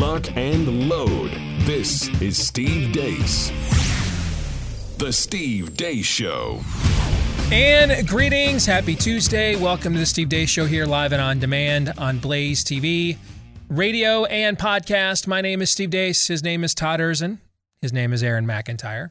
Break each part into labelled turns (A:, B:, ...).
A: lock, and load. This is Steve Deace. The Steve Deace Show.
B: And greetings. Happy Tuesday. Welcome to the Steve Deace Show here live and on demand on Blaze TV, radio, and podcast. My name is Steve Deace. His name is Todd Erzen. His name is Aaron McIntyre.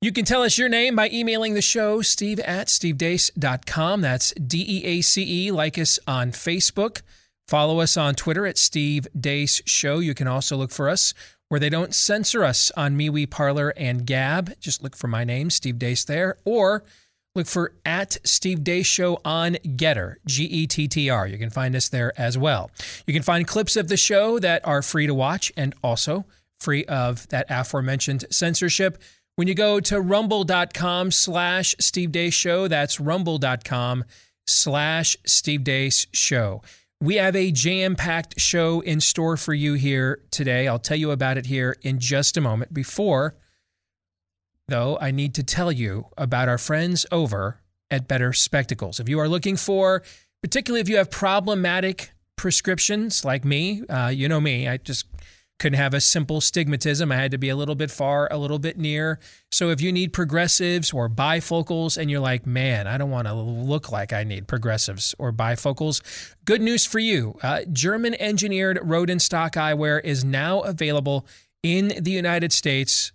B: You can tell us your name by emailing the show, steve at stevedeace.com. That's D E A C E. Like us on Facebook. Follow us on Twitter at Steve Deace Show. You can also look for us where they don't censor us on MeWe, Parler and Gab. Just look for my name, Steve Deace, there. Or look for at Steve Deace Show on GETTR, G E T T R. You can find us there as well. You can find clips of the show that are free to watch and also free of that aforementioned censorship when you go to rumble.com slash Steve Deace Show, that's rumble.com slash Steve Deace Show. We have a jam packed show in store for you here today. I'll tell you about it here in just a moment. Before, though, I need to tell you about our friends over at Better Spectacles. If you are looking for, particularly if you have problematic prescriptions like me, uh, you know me, I just couldn't have a simple stigmatism. I had to be a little bit far, a little bit near. So if you need progressives or bifocals and you're like, man, I don't want to look like I need progressives or bifocals, good news for you. Uh, German engineered Rodenstock eyewear is now available in the United States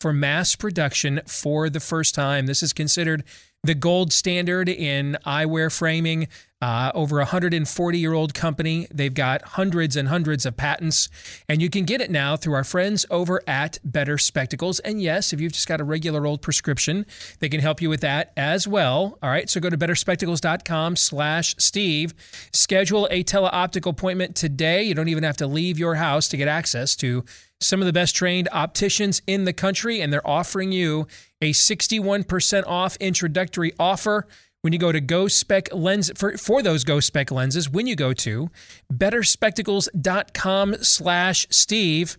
B: for mass production for the first time. This is considered the gold standard in eyewear framing. Uh, over a 140 year old company. They've got hundreds and hundreds of patents, and you can get it now through our friends over at Better Spectacles. And yes, if you've just got a regular old prescription, they can help you with that as well. All right, so go to betterspectacles.com slash Steve. Schedule a teleoptical appointment today. You don't even have to leave your house to get access to some of the best trained opticians in the country, and they're offering you a 61% off introductory offer when you go to Go Spec Lens for, for those Go Spec lenses, when you go to betterspectacles.com slash Steve.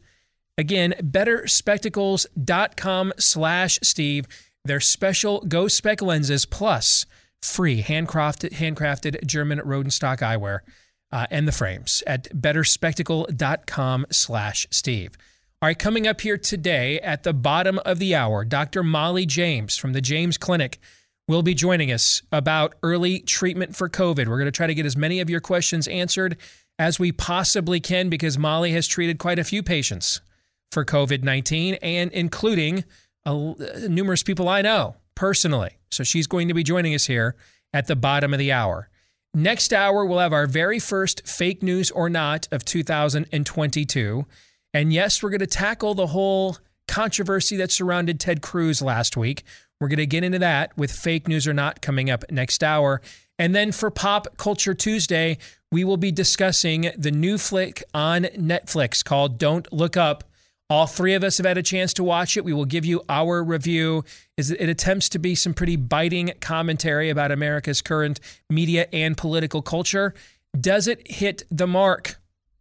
B: Again, betterspectacles.com slash Steve. Their special Go Spec lenses plus free handcrafted, handcrafted German Rodenstock eyewear uh, and the frames at betterspectacle.com slash Steve. All right, coming up here today at the bottom of the hour, Dr. Molly James from the James Clinic will be joining us about early treatment for COVID. We're going to try to get as many of your questions answered as we possibly can because Molly has treated quite a few patients for COVID 19 and including uh, numerous people I know personally. So she's going to be joining us here at the bottom of the hour. Next hour, we'll have our very first fake news or not of 2022. And yes, we're going to tackle the whole controversy that surrounded Ted Cruz last week. We're going to get into that with fake news or not coming up next hour. And then for Pop Culture Tuesday, we will be discussing the new flick on Netflix called Don't Look Up. All three of us have had a chance to watch it. We will give you our review. It attempts to be some pretty biting commentary about America's current media and political culture. Does it hit the mark?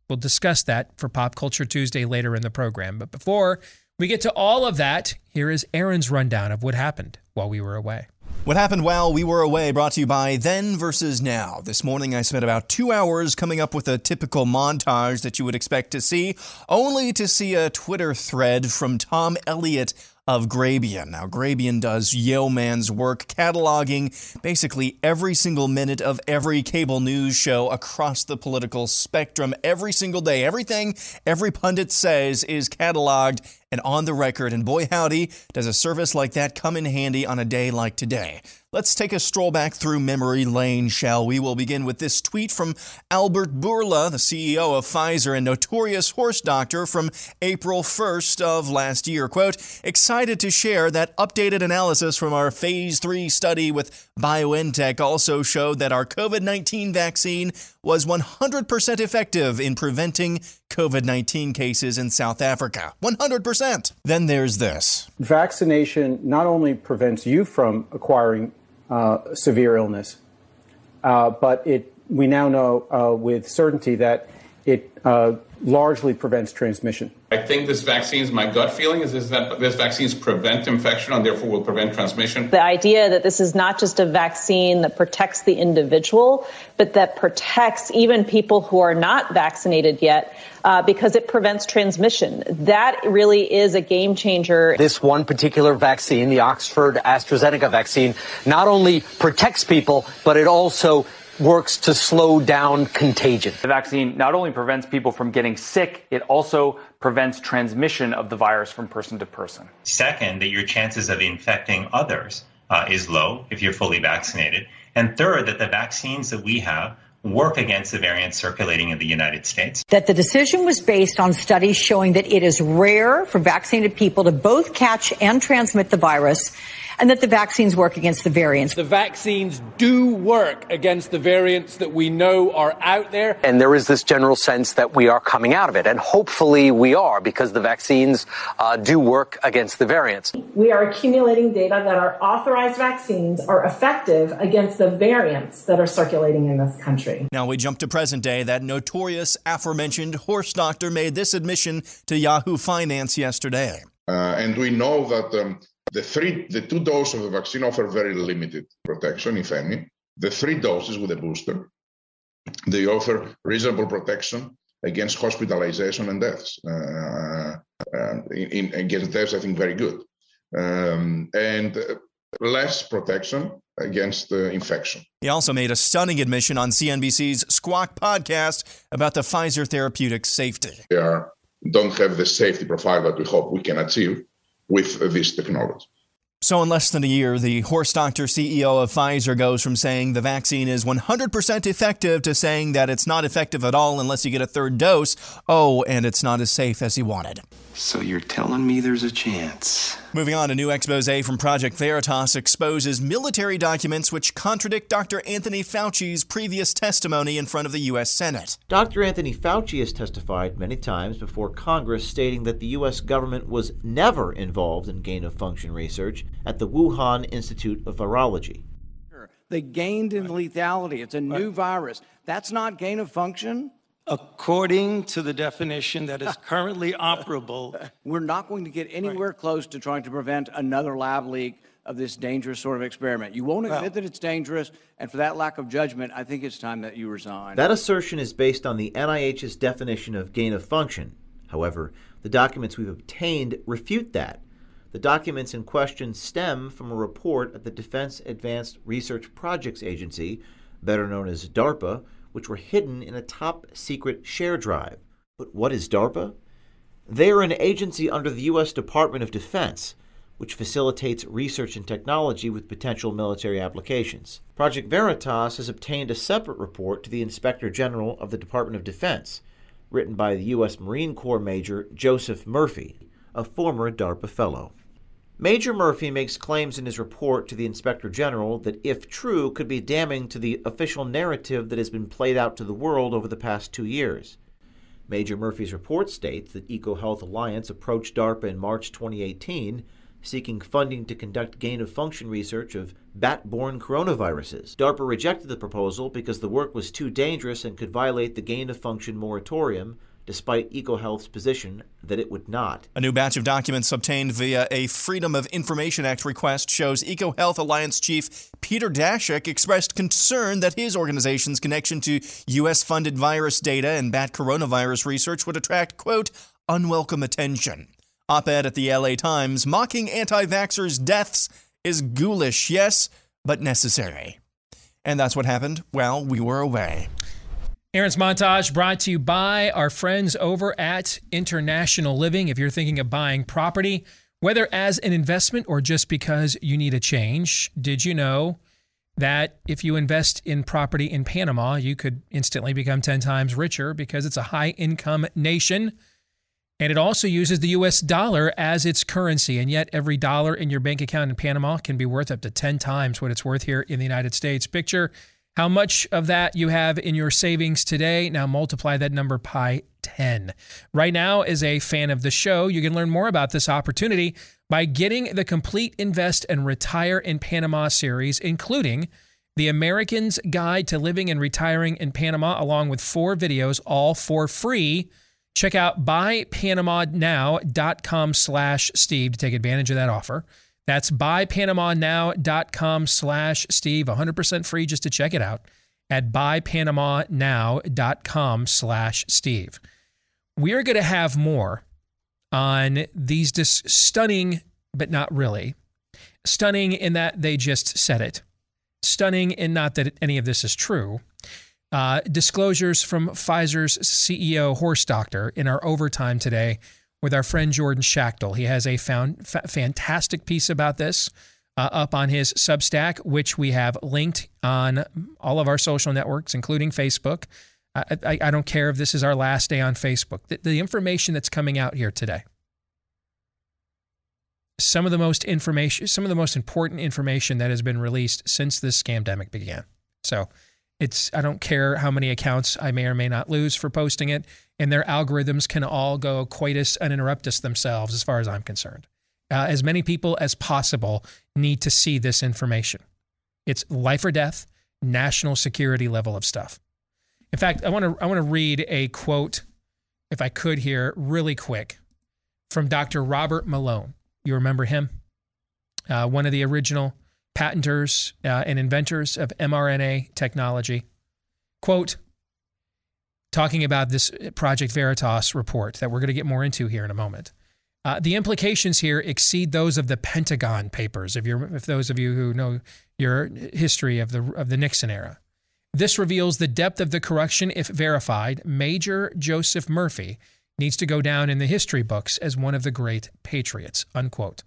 B: We'll discuss that for Pop Culture Tuesday later in the program. But before we get to all of that. Here is Aaron's rundown of what happened while we were away.
C: What happened while we were away brought to you by Then versus Now. This morning I spent about two hours coming up with a typical montage that you would expect to see, only to see a Twitter thread from Tom Elliott of Grabien. Now, Grabien does yeoman's work cataloging basically every single minute of every cable news show across the political spectrum every single day. Everything every pundit says is cataloged and on the record. And boy, howdy, does a service like that come in handy on a day like today. Let's take a stroll back through memory lane, shall we? We'll begin with this tweet from Albert Bourla, the CEO of Pfizer and notorious horse doctor from April 1st of last year. Quote, excited to share that updated analysis from our phase 3 study with BioNTech also showed that our COVID-19 vaccine was 100% effective in preventing COVID 19 cases in South Africa. 100%. Then there's this
D: vaccination not only prevents you from acquiring uh, severe illness. Uh, but it, we now know uh, with certainty that it largely prevents transmission.
E: I think this vaccines, my gut feeling is, is that this vaccines prevent infection and therefore will prevent transmission.
F: The idea that this is not just a vaccine that protects the individual, but that protects even people who are not vaccinated yet uh, because it prevents transmission. That really is a game changer.
G: This one particular vaccine, the Oxford AstraZeneca vaccine, not only protects people, but it also works to slow down contagion.
H: The vaccine not only prevents people from getting sick, it also prevents transmission of the virus from person to person.
I: Second, that your chances of infecting others uh, is low if you're fully vaccinated. And third, that the vaccines that we have work against the variants circulating in the United States.
J: That the decision was based on studies showing that it is rare for vaccinated people to both catch and transmit the virus and that the vaccines work against the variants.
K: The vaccines do work against the variants that we know are out there.
G: And there is this general sense that we are coming out of it. And hopefully we are because the vaccines uh, do work against the variants.
L: We are accumulating data that our authorized vaccines are effective against the variants that are circulating in this country.
C: Now we jump to present day. That notorious aforementioned horse doctor made this admission to Yahoo Finance yesterday.
M: Uh, and we know that um, the three, the two doses of the vaccine offer very limited protection, if any. The three doses with a booster, they offer reasonable protection against hospitalization and deaths. Uh, uh, in, in, against deaths, I think very good, um, and less protection against uh, infection.
C: He also made a stunning admission on CNBC's Squawk podcast about the Pfizer therapeutic safety.
M: They are, don't have the safety profile that we hope we can achieve with this technology.
C: So, in less than a year, the horse doctor CEO of Pfizer goes from saying the vaccine is 100% effective to saying that it's not effective at all unless you get a third dose. Oh, and it's not as safe as he wanted.
N: So, you're telling me there's a chance?
C: Moving on, a new expose from Project Veritas exposes military documents which contradict Dr. Anthony Fauci's previous testimony in front of the U.S. Senate.
O: Dr. Anthony Fauci has testified many times before Congress stating that the U.S. government was never involved in gain of function research at the Wuhan Institute of Virology.
P: They gained in lethality. It's a new virus. That's not gain of function?
Q: according to the definition that is currently operable.
P: We're not going to get anywhere right. close to trying to prevent another lab leak of this dangerous sort of experiment. You won't admit well, that it's dangerous, and for that lack of judgment, I think it's time that you resign.
O: That assertion is based on the NIH's definition of gain of function. However, the documents we've obtained refute that. The documents in question stem from a report at the Defense Advanced Research Projects Agency, better known as DARPA, which were hidden in a top secret share drive. But what is DARPA? They are an agency under the U.S. Department of Defense, which facilitates research and technology with potential military applications. Project Veritas has obtained a separate report to the Inspector General of the Department of Defense, written by the U.S. Marine Corps Major Joseph Murphy, a former DARPA fellow. Major Murphy makes claims in his report to the Inspector General that, if true, could be damning to the official narrative that has been played out to the world over the past two years. Major Murphy's report states that EcoHealth Alliance approached DARPA in March 2018 seeking funding to conduct gain of function research of bat borne coronaviruses. DARPA rejected the proposal because the work was too dangerous and could violate the gain of function moratorium despite EcoHealth's position that it would not.
C: A new batch of documents obtained via a Freedom of Information Act request shows EcoHealth Alliance chief Peter Daszak expressed concern that his organization's connection to U.S. funded virus data and bat coronavirus research would attract, quote, unwelcome attention. Op ed at the LA Times mocking anti vaxxers' deaths is ghoulish, yes, but necessary. And that's what happened while we were away.
B: Aaron's montage brought to you by our friends over at International Living. If you're thinking of buying property, whether as an investment or just because you need a change, did you know that if you invest in property in Panama, you could instantly become 10 times richer because it's a high income nation? And it also uses the US dollar as its currency. And yet, every dollar in your bank account in Panama can be worth up to 10 times what it's worth here in the United States. Picture how much of that you have in your savings today. Now multiply that number by 10. Right now, as a fan of the show, you can learn more about this opportunity by getting the complete Invest and Retire in Panama series, including the American's Guide to Living and Retiring in Panama, along with four videos, all for free. Check out buypanamanow.com slash Steve to take advantage of that offer. That's buypanamanow.com slash Steve, 100% free just to check it out at buypanamanow.com slash Steve. We are going to have more on these dis- stunning, but not really. Stunning in that they just said it. Stunning in not that any of this is true. Uh, disclosures from Pfizer's CEO, Horse Doctor, in our overtime today with our friend Jordan Schachtel. He has a found, fa- fantastic piece about this uh, up on his Substack, which we have linked on all of our social networks, including Facebook. I, I, I don't care if this is our last day on Facebook. The, the information that's coming out here today, some of the most information, some of the most important information that has been released since this scamdemic began. So it's I don't care how many accounts I may or may not lose for posting it, and their algorithms can all go coitus uninterruptus themselves, as far as I'm concerned. Uh, as many people as possible need to see this information. It's life or death, national security level of stuff. In fact, I want to I want to read a quote, if I could here, really quick, from Dr. Robert Malone. You remember him? Uh, one of the original patenters uh, and inventors of mRNA technology. Quote, talking about this Project Veritas report that we're going to get more into here in a moment. Uh, the implications here exceed those of the Pentagon Papers. If you're, if those of you who know your history of the of the Nixon era, this reveals the depth of the corruption. If verified, Major Joseph Murphy needs to go down in the history books as one of the great patriots. Unquote.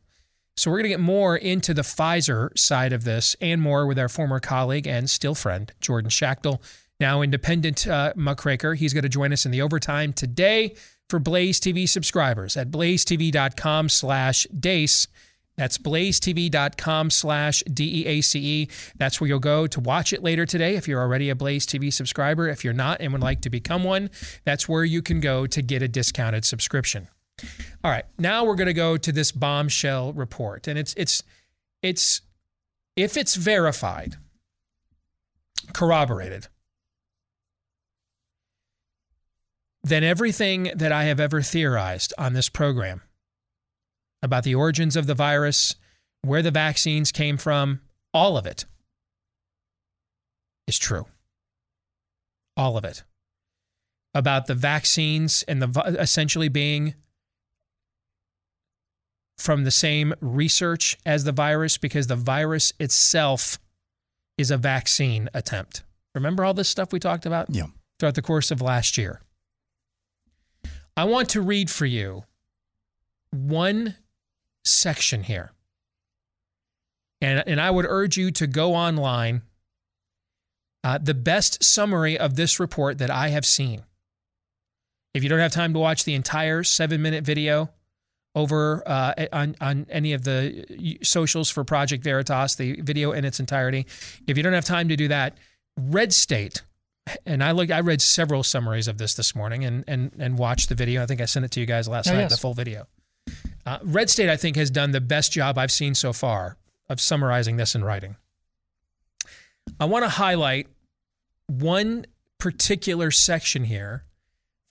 B: So we're going to get more into the Pfizer side of this and more with our former colleague and still friend, Jordan Schachtel, now independent uh, muckraker. He's going to join us in the overtime today for Blaze TV subscribers at blazetv.com slash Deace. That's blazetv.com slash D-E-A-C-E. That's where you'll go to watch it later today if you're already a Blaze TV subscriber. If you're not and would like to become one, that's where you can go to get a discounted subscription. All right, now we're going to go to this bombshell report, and it's it's it's if it's verified, corroborated, then everything that I have ever theorized on this program about the origins of the virus, where the vaccines came from, all of it is true. All of it. About the vaccines and the essentially being from the same research as the virus because the virus itself is a vaccine attempt. Remember all this stuff we talked about
C: yeah.
B: throughout the course of last year? I want to read for you one section here. And, and I would urge you to go online. Uh, the best summary of this report that I have seen. If you don't have time to watch the entire seven minute video, over uh, on on any of the socials for Project Veritas, the video in its entirety. If you don't have time to do that, Red State, and I look, I read several summaries of this this morning and and and watched the video. I think I sent it to you guys last oh, night, yes. the full video. Uh, Red State, I think, has done the best job I've seen so far of summarizing this in writing. I want to highlight one particular section here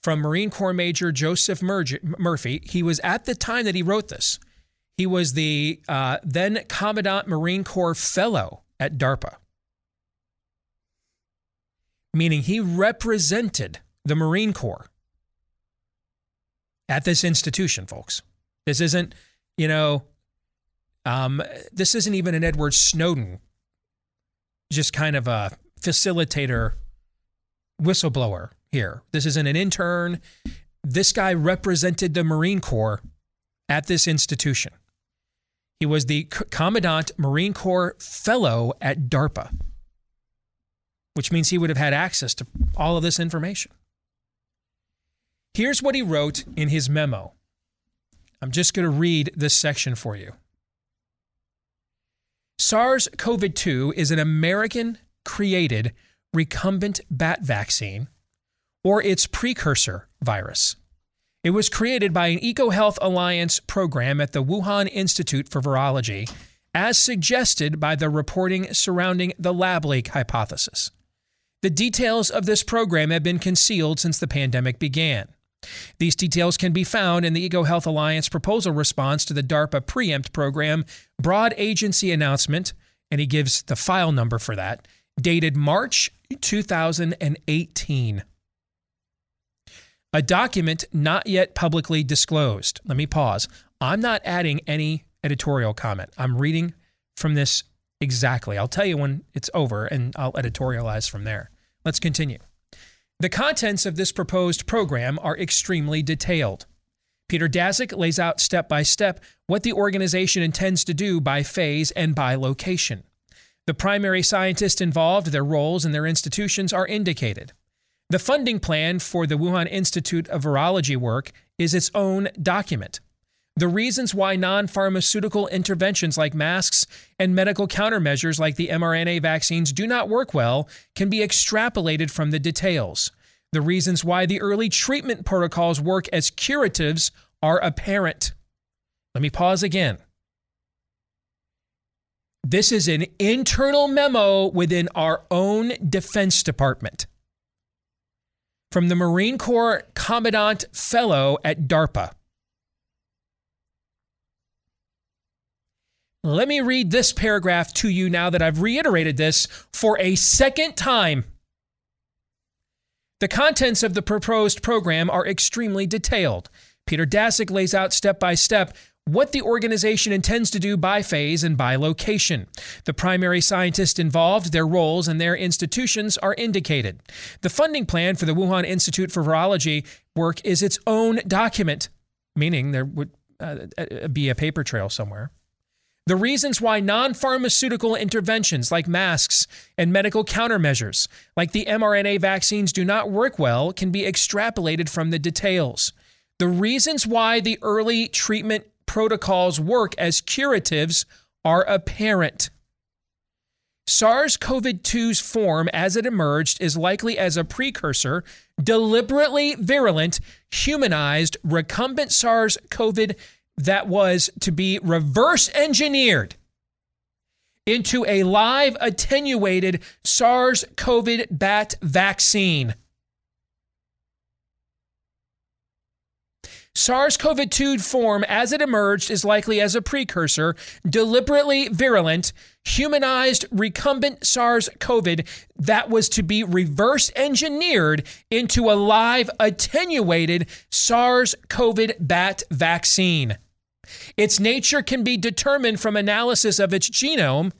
B: from Marine Corps Major Joseph Murphy. He was at the time that he wrote this. He was the uh, then Commandant Marine Corps Fellow at DARPA, meaning he represented the Marine Corps at this institution, folks. This isn't, you know, um, this isn't even an Edward Snowden, just kind of a facilitator, whistleblower here. This isn't an intern. This guy represented the Marine Corps at this institution. He was the Commandant Marine Corps Fellow at DARPA, which means he would have had access to all of this information. Here's what he wrote in his memo. I'm just going to read this section for you. SARS CoV 2 is an American created recumbent bat vaccine or its precursor virus. It was created by an EcoHealth Alliance program at the Wuhan Institute for Virology, as suggested by the reporting surrounding the lab leak hypothesis. The details of this program have been concealed since the pandemic began. These details can be found in the EcoHealth Alliance proposal response to the DARPA Preempt program broad agency announcement, and he gives the file number for that, dated March 2018. A document not yet publicly disclosed. Let me pause. I'm not adding any editorial comment. I'm reading from this exactly. I'll tell you when it's over and I'll editorialize from there. Let's continue. The contents of this proposed program are extremely detailed. Peter Daszak lays out step by step what the organization intends to do by phase and by location. The primary scientists involved, their roles, and their institutions are indicated. The funding plan for the Wuhan Institute of Virology work is its own document. The reasons why non pharmaceutical interventions like masks and medical countermeasures like the mRNA vaccines do not work well can be extrapolated from the details. The reasons why the early treatment protocols work as curatives are apparent. Let me pause again. This is an internal memo within our own Defense Department from the Marine Corps Commandant Fellow at DARPA. Let me read this paragraph to you now that I've reiterated this for a second time. The contents of the proposed program are extremely detailed. Peter Daszak lays out step by step what the organization intends to do by phase and by location. The primary scientists involved, their roles, and their institutions are indicated. The funding plan for the Wuhan Institute for Virology work is its own document, meaning there would uh, uh be a paper trail somewhere. The reasons why non pharmaceutical interventions like masks and medical countermeasures, like the mRNA vaccines, do not work well can be extrapolated from the details. The reasons why the early treatment protocols work as curatives are apparent. SARS CoV 2's form as it emerged is likely as a precursor, deliberately virulent, humanized, recumbent SARS CoV that was to be reverse engineered into a live attenuated SARS CoV bat vaccine. SARS CoV 2 form, as it emerged, is likely as a precursor, deliberately virulent, humanized recumbent SARS CoV that was to be reverse engineered into a live attenuated SARS CoV bat vaccine. Its nature can be determined from analysis of its genome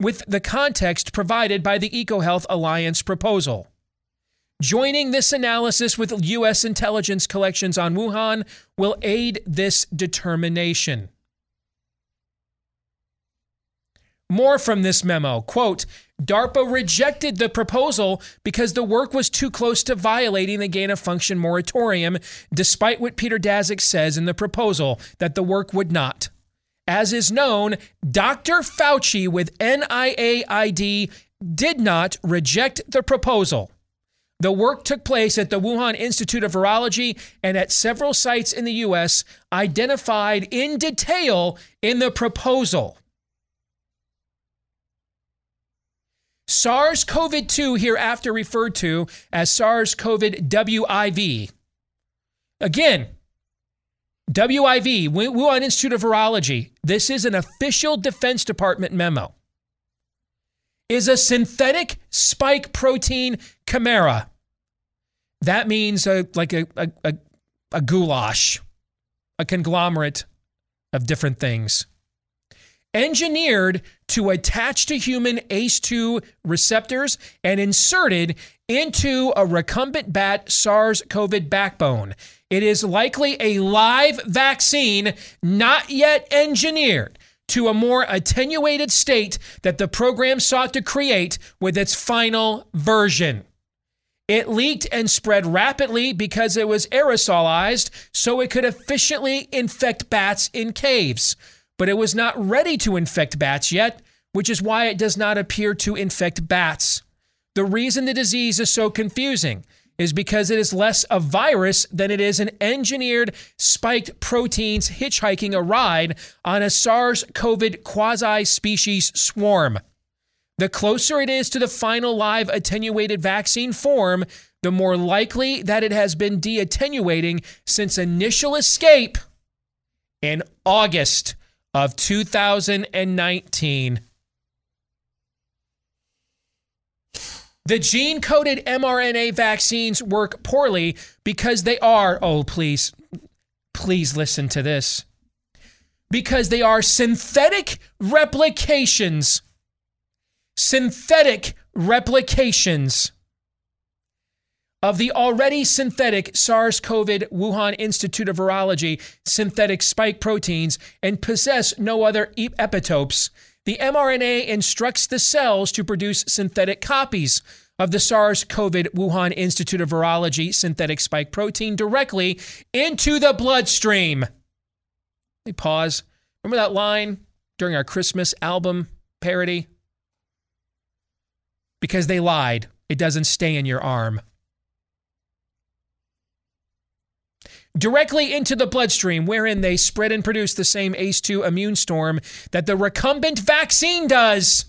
B: with the context provided by the EcoHealth Alliance proposal. Joining this analysis with U.S. intelligence collections on Wuhan will aid this determination. More from this memo. Quote, DARPA rejected the proposal because the work was too close to violating the gain of function moratorium, despite what Peter Daszak says in the proposal that the work would not. As is known, Dr. Fauci with NIAID did not reject the proposal. The work took place at the Wuhan Institute of Virology and at several sites in the U.S. identified in detail in the proposal. SARS CoV 2, hereafter referred to as SARS CoV WIV. Again, WIV, Wuhan Institute of Virology, this is an official Defense Department memo, is a synthetic spike protein chimera. That means a, like a, a, a, a goulash, a conglomerate of different things engineered to attach to human ACE2 receptors and inserted into a recumbent bat SARS CoV backbone. It is likely a live vaccine not yet engineered to a more attenuated state that the program sought to create with its final version. It leaked and spread rapidly because it was aerosolized so it could efficiently infect bats in caves but it was not ready to infect bats yet, which is why it does not appear to infect bats. The reason the disease is so confusing is because it is less a virus than it is an engineered spiked proteins hitchhiking a ride on a SARS CoV quasi species swarm. The closer it is to the final live attenuated vaccine form, the more likely that it has been de attenuating since initial escape in August of 2019. The gene coded mRNA vaccines work poorly because they are, oh, please, please listen to this. Because they are synthetic replications. Synthetic replications of the already synthetic SARS CoV Wuhan Institute of Virology synthetic spike proteins and possess no other epitopes. The mRNA instructs the cells to produce synthetic copies of the SARS CoV Wuhan Institute of Virology synthetic spike protein directly into the bloodstream. Let me pause. Remember that line during our Christmas album parody? Because they lied. It doesn't stay in your arm. directly into the bloodstream, wherein they spread and produce the same ACE2 immune storm that the recumbent vaccine does.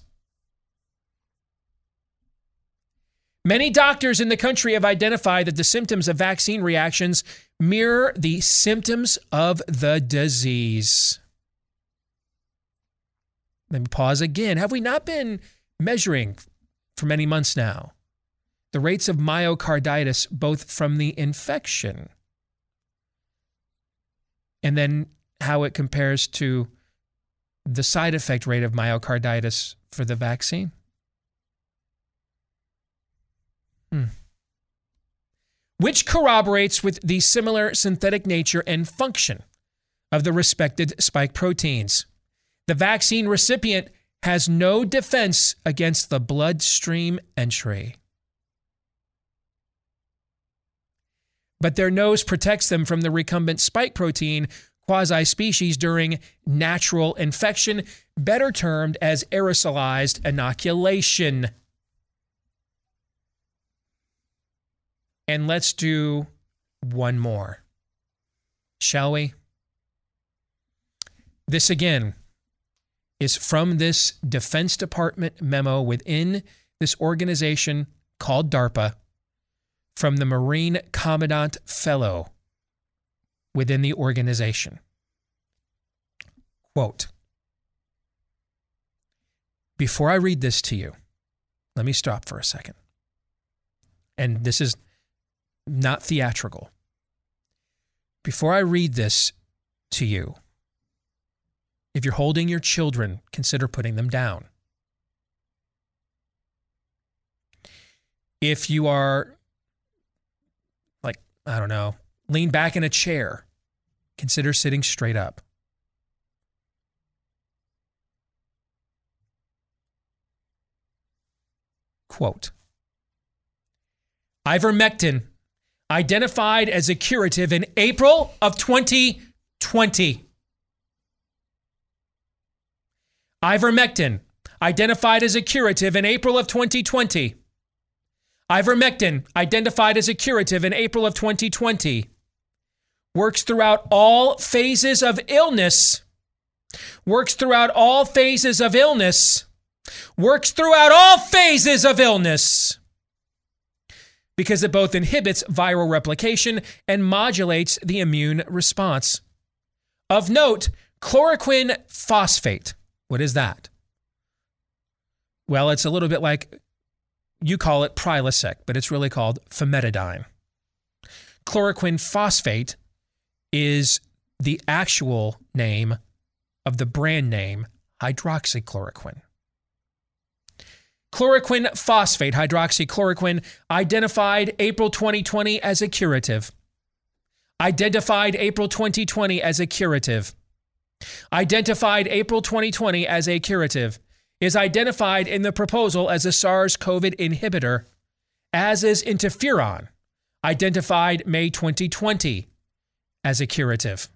B: Many doctors in the country have identified that the symptoms of vaccine reactions mirror the symptoms of the disease. Let me pause again. Have we not been measuring for many months now the rates of myocarditis, both from the infection and then how it compares to the side effect rate of myocarditis for the vaccine? Hmm. Which corroborates with the similar synthetic nature and function of the respected spike proteins. The vaccine recipient has no defense against the bloodstream entry. but their nose protects them from the recumbent spike protein quasi species during natural infection, better termed as aerosolized inoculation. And let's do one more, shall we? This again is from this Defense Department memo within this organization called DARPA from the Marine Commandant Fellow within the organization. Quote Before I read this to you, let me stop for a second. And this is not theatrical. Before I read this to you, if you're holding your children, consider putting them down. If you are like, I don't know, lean back in a chair. Consider sitting straight up. Quote Ivermectin, identified as a curative in April of 2020. Ivermectin, identified as a curative in April of 2020. Ivermectin, identified as a curative in April of 2020, works throughout all phases of illness. Works throughout all phases of illness. Works throughout all phases of illness. Because it both inhibits viral replication and modulates the immune response. Of note, chloroquine phosphate. What is that? Well, it's a little bit like you call it Prilosec, but it's really called famotidine. Chloroquine phosphate is the actual name of the brand name hydroxychloroquine. Chloroquine phosphate, hydroxychloroquine, identified April 2020 as a curative. Identified April 2020 as a curative. Identified April 2020 as a curative is identified in the proposal as a SARS CoV inhibitor, as is interferon, identified May 2020 as a curative.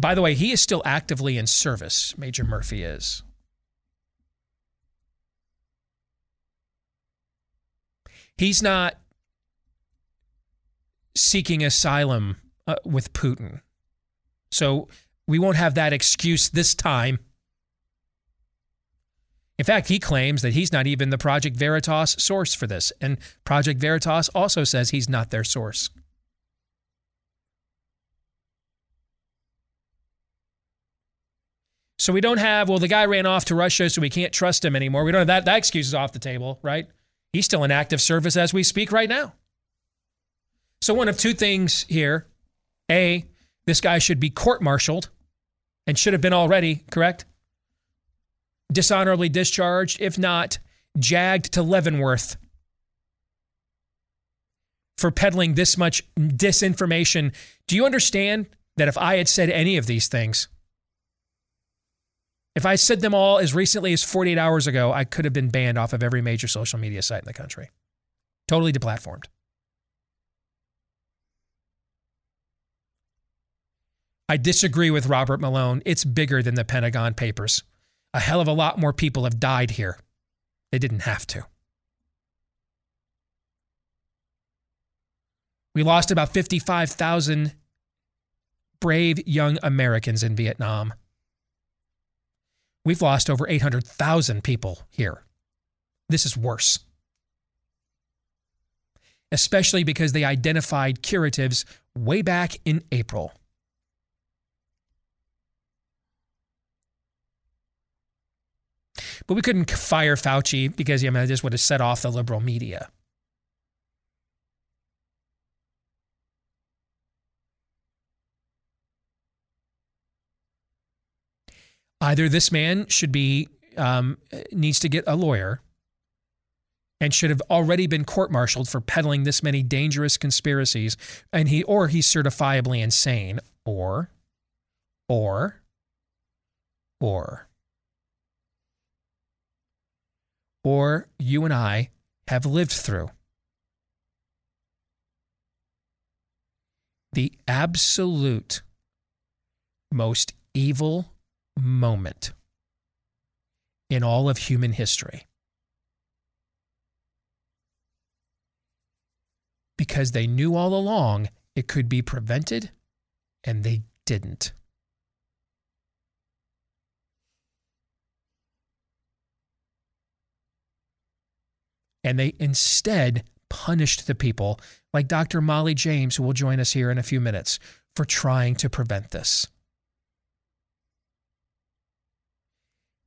B: By the way, he is still actively in service, Major Murphy is. He's not seeking asylum uh, with Putin. So we won't have that excuse this time. In fact, he claims that he's not even the Project Veritas source for this. And Project Veritas also says he's not their source. So we don't have, well, the guy ran off to Russia, so we can't trust him anymore. We don't have that. That excuse is off the table, right? He's still in active service as we speak right now. So one of two things here. A, this guy should be court martialed and should have been already, correct? Dishonorably discharged, if not, jagged to Leavenworth for peddling this much disinformation. Do you understand that if I had said any of these things, if I said them all as recently as 48 hours ago, I could have been banned off of every major social media site in the country. Totally deplatformed. I disagree with Robert Malone. It's bigger than the Pentagon Papers. A hell of a lot more people have died here. They didn't have to. We lost about 55,000 brave young Americans in Vietnam. We've lost over 800,000 people here. This is worse. Especially because they identified curatives way back in April. But we couldn't fire Fauci because I mean, this would have set off the liberal media. Either this man should be um, needs to get a lawyer and should have already been court-martialed for peddling this many dangerous conspiracies and he or he's certifiably insane or or or or you and I have lived through. The absolute most evil moment in all of human history. Because they knew all along it could be prevented and they didn't. and they instead punished the people, like Dr. Molly James, who will join us here in a few minutes, for trying to prevent this.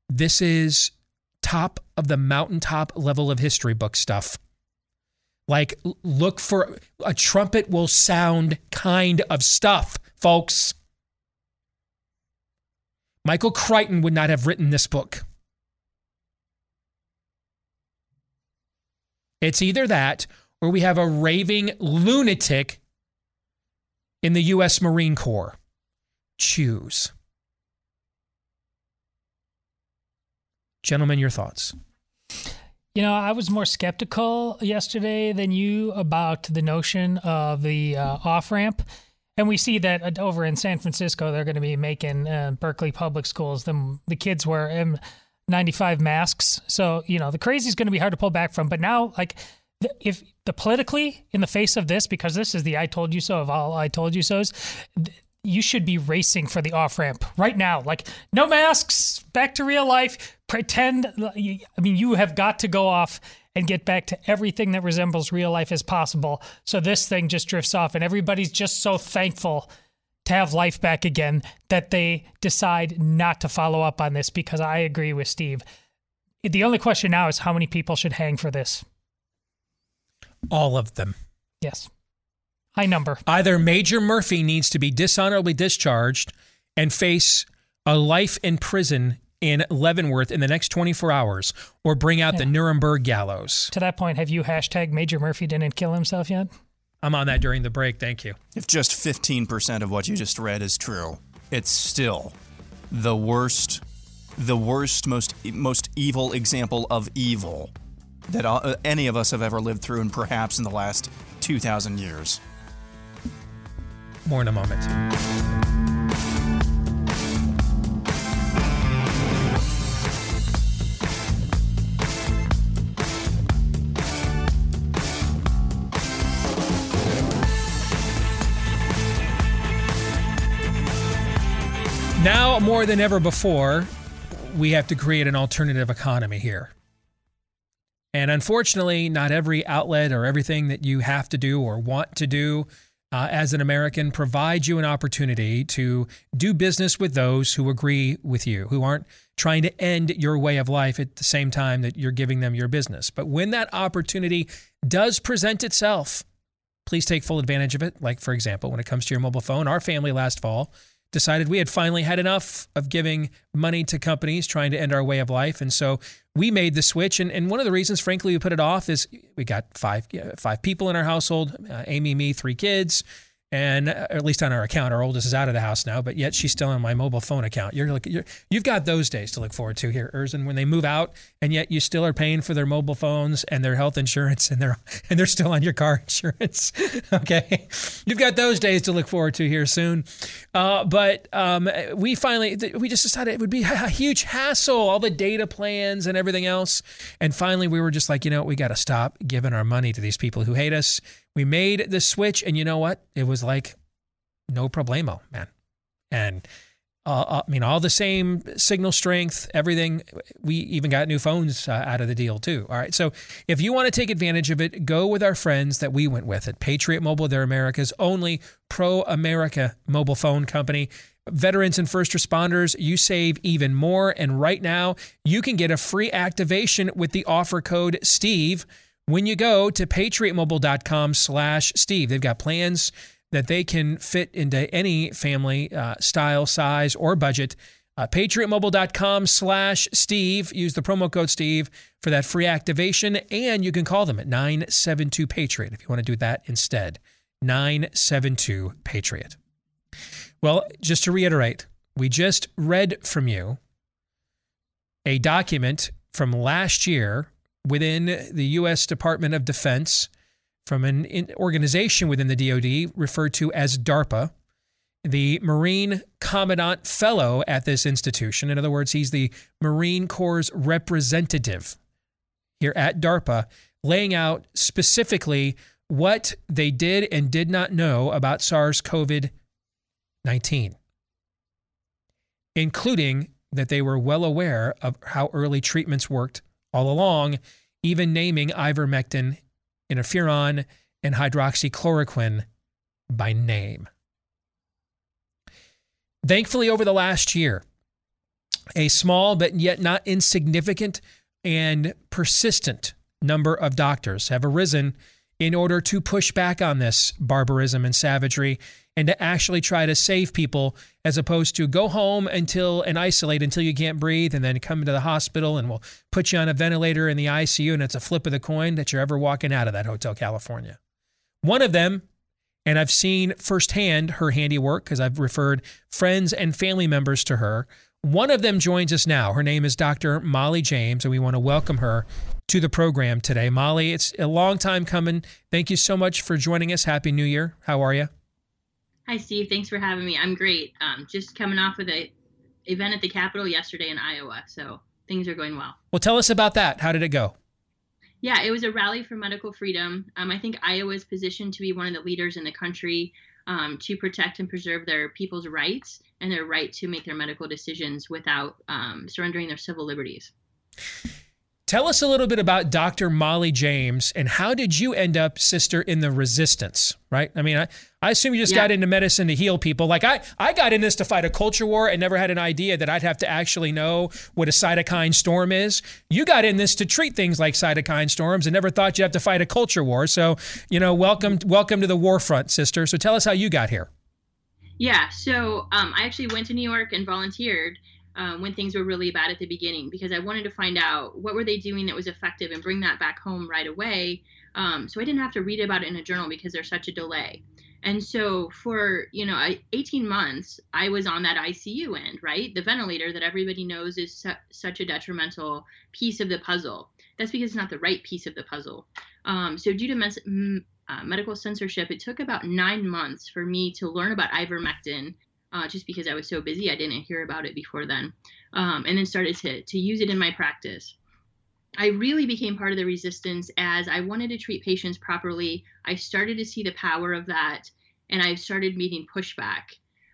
B: This is top of the mountaintop level of history book stuff. Like, look for a trumpet will sound kind of stuff, folks. Michael Crichton would not have written this book. It's either that or we have a raving lunatic in the U.S. Marine Corps. Choose. Gentlemen, your thoughts.
R: You know, I was more skeptical yesterday than you about the notion of the uh, off ramp. And we see that over in San Francisco, they're going to be making uh, Berkeley public schools, them, the kids wear N95 masks. So, you know, the crazy is going to be hard to pull back from. But now, like, if the politically in the face of this, because this is the I told you so of all I told you so's, you should be racing for the off ramp right now. Like, no masks, back to real life. Pretend, I mean, you have got to go off and get back to everything that resembles real life as possible. So this thing just drifts off, and everybody's just so thankful to have life back again that they decide not to follow up on this because I agree with Steve. The only question now is how many people should hang for this?
B: All of them.
R: Yes. High number.
B: Either Major Murphy needs to be dishonorably discharged and face a life in prison in Leavenworth in the next 24 hours or bring out yeah. the Nuremberg gallows.
R: To that point, have you hashtag Major Murphy didn't kill himself yet?
B: I'm on that during the break. Thank you.
C: If just 15% of what you just read is true, it's still the worst, the worst, most, most evil example of evil that uh, any of us have ever lived through, and perhaps in the last 2,000 years.
B: More in a moment. More than ever before, we have to create an alternative economy here. And unfortunately, not every outlet or everything that you have to do or want to do uh, as an American provides you an opportunity to do business with those who agree with you, who aren't trying to end your way of life at the same time that you're giving them your business. But when that opportunity does present itself, please take full advantage of it. Like, for example, when it comes to your mobile phone, our family last fall decided we had finally had enough of giving money to companies trying to end our way of life. And so we made the switch. And, and one of the reasons, frankly, we put it off is we got five, five people in our household uh, Amy, me, three kids and uh, at least on our account, our oldest is out of the house now, but yet she's still on my mobile phone account. You're like, you have got those days to look forward to here, Erzen, when they move out, and yet you still are paying for their mobile phones and their health insurance, and they're and they're still on your car insurance. okay, you've got those days to look forward to here soon. Uh, but um, we finally we just decided it would be a huge hassle, all the data plans and everything else, and finally we were just like, you know, we got to stop giving our money to these people who hate us we made the switch, and you know what? It was like no problemo, man. And uh, uh, I mean, all the same signal strength, everything. We even got new phones uh, out of the deal too. All right. So if you want to take advantage of it, go with our friends that we went with at Patriot Mobile. They're America's only pro America mobile phone company. Veterans and first responders, you save even more. And right now, you can get a free activation with the offer code STEVE when you go to patriotmobile.com slash Steve. They've got plans that they can fit into any family uh, style, size, or budget. Uh, patriotmobile.com slash Steve. Use the promo code Steve for that free activation, and you can call them at 972 Patriot if you want to do that instead. 972 Patriot. Well, just to reiterate, we just read from you a document from last year within the U.S. Department of Defense from an organization within the DoD referred to as DARPA. The Marine Commandant Fellow at this institution. In other words, he's the Marine Corps representative here at DARPA, laying out specifically what they did and did not know about SARS CoV 19, including that they were well aware of how early treatments worked all along, even naming ivermectin, interferon, and hydroxychloroquine by name. Thankfully, over the last year, a small but yet not insignificant and persistent number of doctors have arisen in order to push back on this barbarism and savagery and to actually try to save people as opposed to go home until and isolate until you can't breathe and then come into the hospital and we'll put you on a ventilator in the ICU and it's a flip of the coin that you're ever walking out of that Hotel California. One of them, and I've seen firsthand her handiwork because I've referred friends and family members to her. One of them joins us now. Her name is Dr. Molly James, and we want to welcome her to the program today. Molly, it's a long time coming. Thank you so much for joining us. Happy New Year. How are you?
S: Hi, Steve. Thanks for having me. I'm great. Um, just coming off of the event at the Capitol yesterday in Iowa, so things are going well.
B: Well, tell us about that. How did it go?
S: Yeah, it was a rally for medical freedom. Um, I think Iowa is positioned to be one of the leaders in the country um, to protect and preserve their people's rights and their right to make their medical decisions without um, surrendering their civil liberties.
B: Tell us a little bit about Dr. Molly James and how did you end up, sister, in the resistance, right? I mean, I, I assume you just yeah. got into medicine to heal people. Like I, I got in this to fight a culture war and never had an idea that I'd have to actually know what a cytokine storm is. You got in this to treat things like cytokine storms and never thought you'd have to fight a culture war. So, you know, welcome, welcome to the war front, sister. So tell us how you got here.
S: Yeah, so um, I actually went to New York and volunteered um, when things were really bad at the beginning because I wanted to find out what were they doing that was effective and bring that back home right away. Um, so I didn't have to read about it in a journal because there's such a delay. And so for you know 18 months, I was on that ICU end, right? The ventilator that everybody knows is su- such a detrimental piece of the puzzle. That's because it's not the right piece of the puzzle. Um, so due to mes- m- uh, medical censorship, it took about nine months for me to learn about ivermectin uh, just because I was so busy. I didn't hear about it before then, um, and then started to to use it in my practice. I really became part of the resistance as I wanted to treat patients properly. I started to see the power of that, and I started meeting pushback.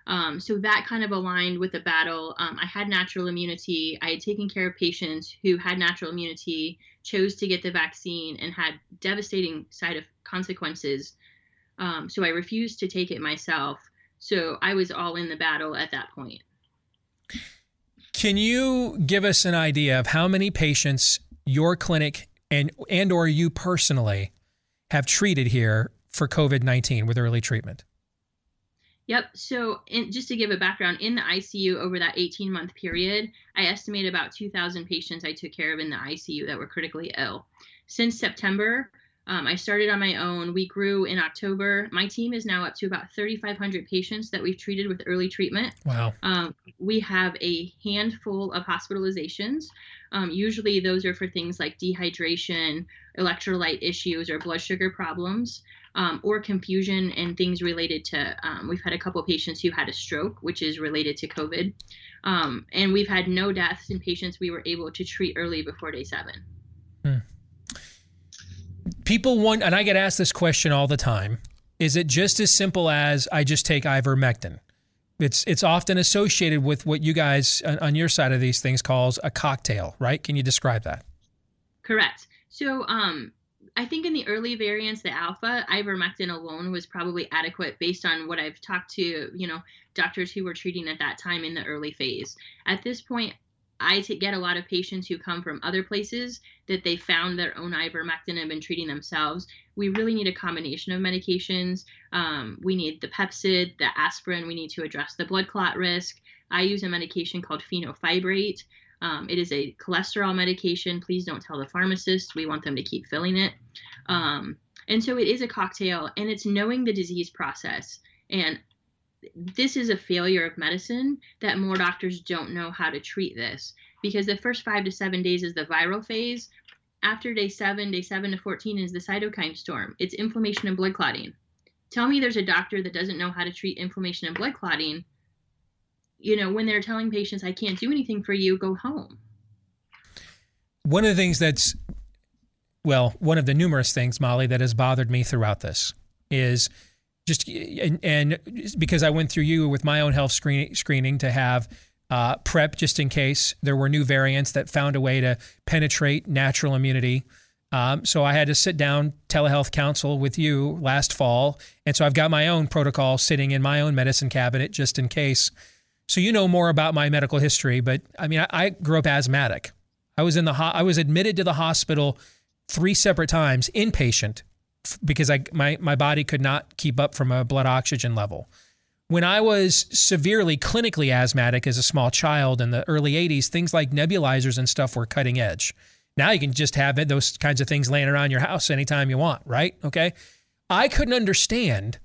S: Um, so that kind of aligned with the battle. Um, I had natural immunity. I had taken care of patients who had natural immunity, chose to get the vaccine, and had devastating side of consequences. Um, so I refused to take it myself. So I was all in the battle at that point.
B: Can you give us an idea of how many patients your clinic and and or you personally have treated here for COVID-19 with early treatment?
S: Yep. So, in, just to give a background, in the ICU over that 18 month period, I estimate about 2,000 patients I took care of in the ICU that were critically ill. Since September, um, I started on my own. We grew in October. My team is now up to about 3,500 patients that we've treated with early treatment.
B: Wow.
S: Um, we have a handful of hospitalizations. Um, usually, those are for things like dehydration, electrolyte issues, or blood sugar problems, um, or confusion and things related to. Um, we've had a couple patients who had a stroke, which is related to COVID. Um, and we've had no deaths in patients we were able to treat early before day seven.
B: Hmm people want, and I get asked this question all the time: Is it just as simple as I just take ivermectin? It's it's often associated with what you guys on your side of these things calls a cocktail, right? Can you describe that?
S: Correct. So, um, I think in the early variants, the alpha, ivermectin alone was probably adequate based on what I've talked to, you know, doctors who were treating at that time in the early phase. At this point, I get a lot of patients who come from other places that they found their own ivermectin and been treating themselves. We really need a combination of medications. Um, we need the Pepcid, the aspirin. We need to address the blood clot risk. I use a medication called fenofibrate. Um, it is a cholesterol medication. Please don't tell the pharmacist. We want them to keep filling it. Um, and so it is a cocktail, and it's knowing the disease process. And this is a failure of medicine that more doctors don't know how to treat this because the first five to seven days is the viral phase. After day seven, day seven to 14 is the cytokine storm. It's inflammation and blood clotting. Tell me there's a doctor that doesn't know how to treat inflammation and blood clotting. You know, when they're telling patients, I can't do anything for you, go home.
B: One of the things that's, well, one of the numerous things, Molly, that has bothered me throughout this is just and, and, because I went through you with my own health screen, screening to have uh, prep just in case there were new variants that found a way to penetrate natural immunity. Um, so I had to sit down telehealth counsel with you last fall, and so I've got my own protocol sitting in my own medicine cabinet just in case. So you know more about my medical history, but I mean I, I grew up asthmatic. I was in the ho- I was admitted to the hospital three separate times inpatient because I my my body could not keep up from a blood oxygen level. When I was severely clinically asthmatic as a small child in the early 80s, things like nebulizers and stuff were cutting edge. Now you can just have it, those kinds of things laying around your house anytime you want, right? Okay. I couldn't understand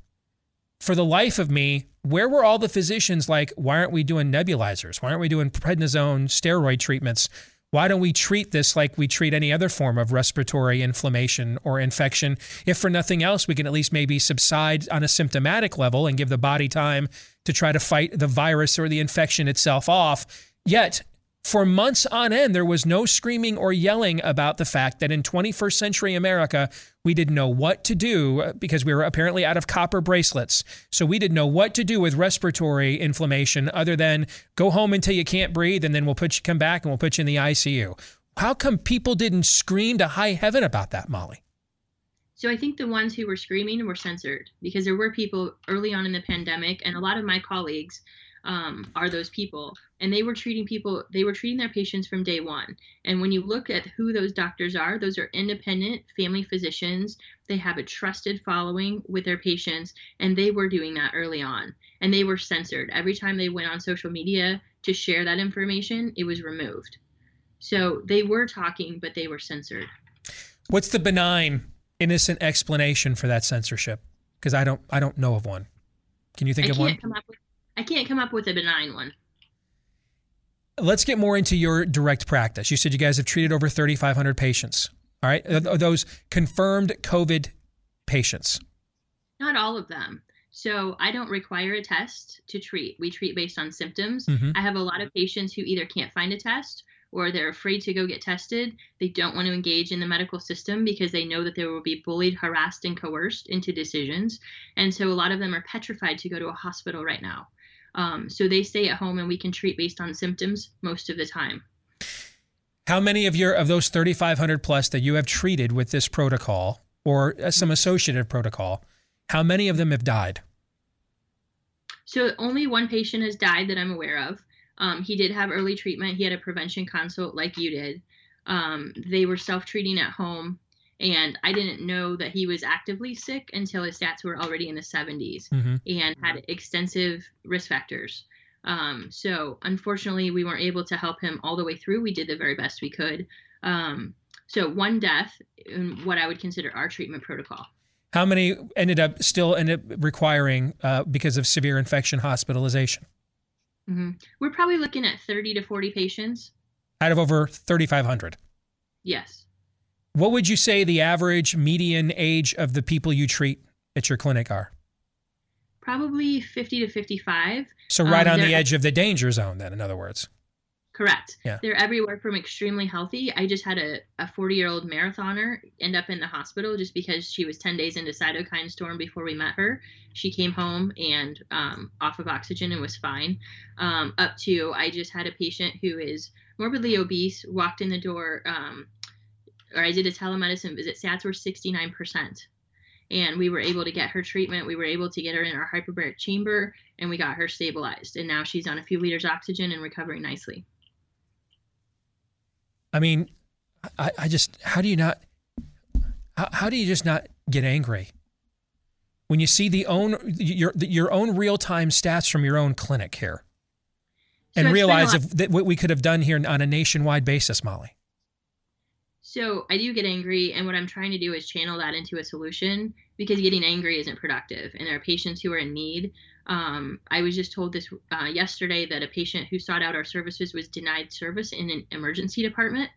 B: for the life of me where were all the physicians like, why aren't we doing nebulizers? Why aren't we doing prednisone steroid treatments? Why don't we treat this like we treat any other form of respiratory inflammation or infection? If for nothing else, we can at least maybe subside on a symptomatic level and give the body time to try to fight the virus or the infection itself off. Yet, for months on end, there was no screaming or yelling about the fact that in 21st century America, we didn't know what to do uh, because we were apparently out of copper bracelets. So we didn't know what to do with respiratory inflammation other than go home until you can't breathe and then we'll put you come back and we'll put you in the ICU. How come people didn't scream to high heaven about that, Molly?
S: So I think the ones who were screaming were censored because there were people early on in the pandemic and a lot of my colleagues um, are those people. And they were treating people they were treating their patients from day one. And when you look at who those doctors are those are independent family physicians. They have a trusted following with their patients and they were doing that early on. And they were censored. Every time they went on social media to share that information it was removed. So they were talking but they were censored.
B: What's the benign innocent explanation for that censorship? Because i don't i don't know of one. Can you think
S: I
B: of one?
S: with, I can't come up with a benign one.
B: Let's get more into your direct practice. You said you guys have treated over 3,500 patients. All right. Are those confirmed COVID patients?
S: Not all of them. So I don't require a test to treat. We treat based on symptoms.
B: Mm-hmm.
S: I have a lot of patients who either can't find a test or they're afraid to go get tested. They don't want to engage in the medical system because they know that they will be bullied, harassed, and coerced into decisions. And so a lot of them are petrified to go to a hospital right now. Um, so they stay at home and we can treat based on symptoms most of the time.
B: How many of your of those 3,500 plus that you have treated with this protocol or uh, some associated protocol, how many of them have died?
S: So only one patient has died that I'm aware of. Um, he did have early treatment. He had a prevention consult like you did. Um, they were self-treating at home, and I didn't know that he was actively sick until his stats were already in the 70s
B: Mhm.
S: and had extensive risk factors. Um, so unfortunately, we weren't able to help him all the way through. We did the very best we could. Um, so one death in what I would consider our treatment protocol.
B: How many ended up still ended up requiring uh, because of severe infection hospitalization
S: hmm We're probably looking at 30 to 40 patients.
B: out of over 3,500?
S: Yes.
B: What would you say the average median age of the people you treat at your clinic are?
S: Probably 50 to 55.
B: So right
S: Um,
B: on the edge of the danger zone, then, in other words.
S: Correct.
B: Yeah.
S: They're everywhere from extremely healthy. I just had a, a 40 year old marathoner end up in the hospital just because she was 10 days into cytokine storm before we met her. She came home and um, off of oxygen and was fine. Um, up to, I just had a patient who is morbidly obese, walked in the door, um, or I did a telemedicine visit. Stats were 69%. And we were able to get her treatment. We were able to get her in our hyperbaric chamber and we got her stabilized. And now she's on a few liters oxygen and recovering nicely.
B: I mean, I, I just, how do you not, how, how do you just not get angry when you see the own, your, your own real time stats from your own clinic here and
S: a
B: realize if, that what we could have done here on a nationwide basis, Molly?
S: So I do get angry, and what I'm trying to do is channel that into a solution because getting angry isn't productive, and there are patients who are in need. Um, I was just told this uh, yesterday that a patient who sought out our services was denied service in an emergency department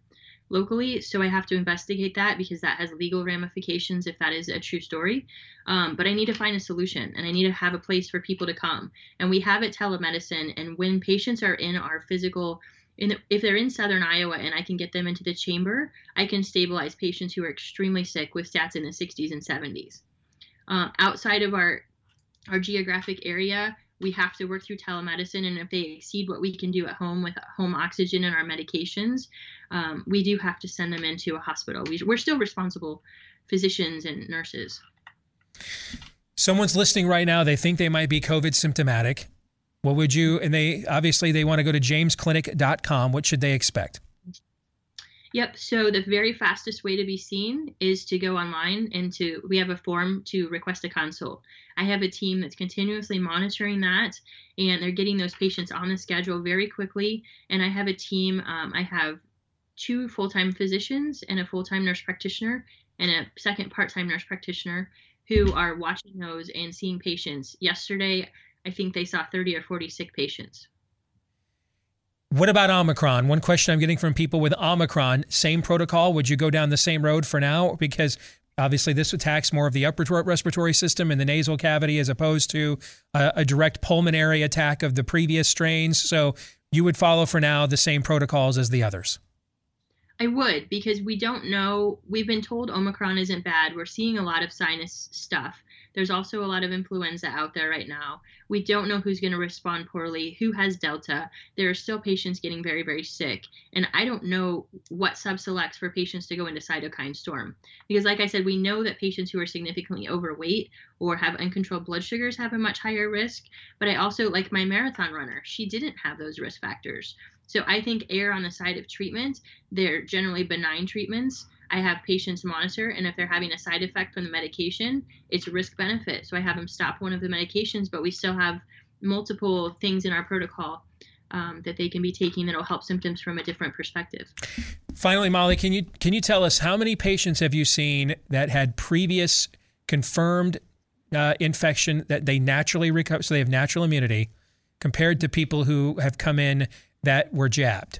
S: locally. So I have to investigate that because that has legal ramifications if that is a true story. Um, but I need to find a solution, and I need to have a place for people to come. And we have it telemedicine, and when patients are in our physical in, if they're in southern Iowa and I can get them into the chamber, I can stabilize patients who are extremely sick with stats in the 60s and 70s. Um, outside of our our geographic area, we have to work through telemedicine, and if they exceed what we can do at home with home oxygen and our medications, um, we do have to send them into a hospital. We, we're still responsible physicians and nurses.
B: Someone's listening right now. They think they might be COVID symptomatic. What would you, and they obviously they want to go to jamesclinic.com. What should they expect?
S: Yep. So the very fastest way to be seen is to go online and to we have a form to request a consult. I have a team that's continuously monitoring that, and they're getting those patients on the schedule very quickly. And I have a team. Um, I have two full-time physicians and a full-time nurse practitioner and a second part-time nurse practitioner who are watching those and seeing patients. Yesterday, I think they saw 30 or 40 sick patients.
B: What about Omicron? One question I'm getting from people with Omicron, same protocol. Would you go down the same road for now? Because obviously this attacks more of the upper respiratory system and the nasal cavity as opposed to a, a direct pulmonary attack of the previous strains. So you would follow for now the same protocols as the others.
S: I would because we don't know. We've been told Omicron isn't bad. We're seeing a lot of sinus stuff. There's also a lot of influenza out there right now. We don't know who's going to respond poorly, who has Delta. There are still patients getting very, very sick. And I don't know what subselects for patients to go into cytokine storm. Because, like I said, we know that patients who are significantly overweight or have uncontrolled blood sugars have a much higher risk. But I also, like my marathon runner, she didn't have those risk factors. So I think err on the side of treatment. They're generally benign treatments. I have patients monitor, and if they're having a side effect from the medication, it's risk benefit. So I have them stop one of the medications, but we still have multiple things in our protocol um, that they can be taking that'll help symptoms from a different perspective.
B: Finally, Molly, can you can you tell us how many patients have you seen that had previous confirmed uh, infection that they naturally recover, so they have natural immunity, compared to people who have come in that were jabbed?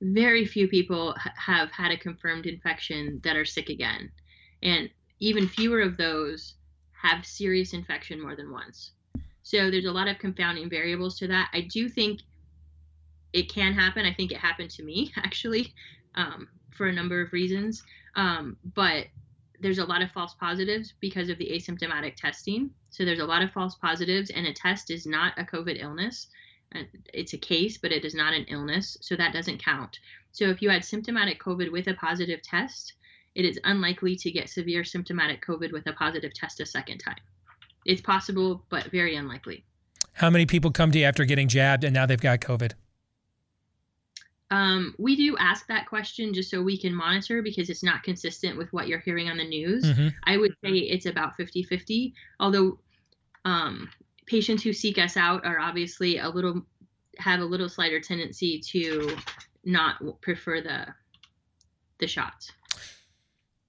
S: Very few people have had a confirmed infection that are sick again. And even fewer of those have serious infection more than once. So there's a lot of confounding variables to that. I do think it can happen. I think it happened to me, actually, um, for a number of reasons. Um, but there's a lot of false positives because of the asymptomatic testing. So there's a lot of false positives, and a test is not a COVID illness. It's a case, but it is not an illness, so that doesn't count. So if you had symptomatic COVID with a positive test, it is unlikely to get severe symptomatic COVID with a positive test a second time. It's possible, but very unlikely.
B: How many people come to you after getting jabbed and now they've got COVID?
S: Um, we do ask that question just so we can monitor because it's not consistent with what you're hearing on the news. Mm-hmm. I would say it's about 50 50, although um, patients who seek us out are obviously a little have a little slighter tendency to not prefer the the shots.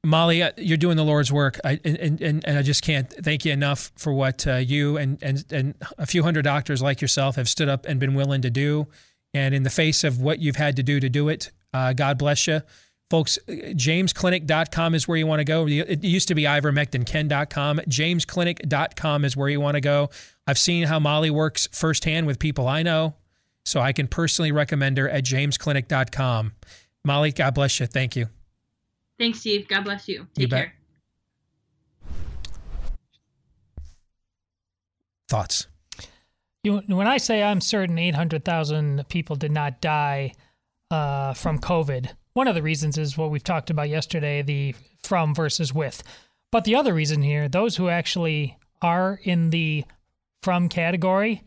B: Molly, uh, you're doing the Lord's work, I, and, and, and I just can't thank you enough for what uh, you and, and, and a few hundred doctors like yourself have stood up and been willing to do. And in the face of what you've had to do to do it, uh, God bless you. Folks, jamesclinic.com is where you want to go. It used to be ivermectinken.com. Jamesclinic.com is where you want to go. I've seen how Molly works firsthand with people I know, so I can personally recommend her at jamesclinic.com. Molly, God bless you. Thank you.
S: Thanks, Steve. God bless you. Take you care.
B: Thoughts?
R: You, when I say I'm certain 800,000 people did not die uh, from COVID, one of the reasons is what we've talked about yesterday the from versus with. But the other reason here, those who actually are in the from category,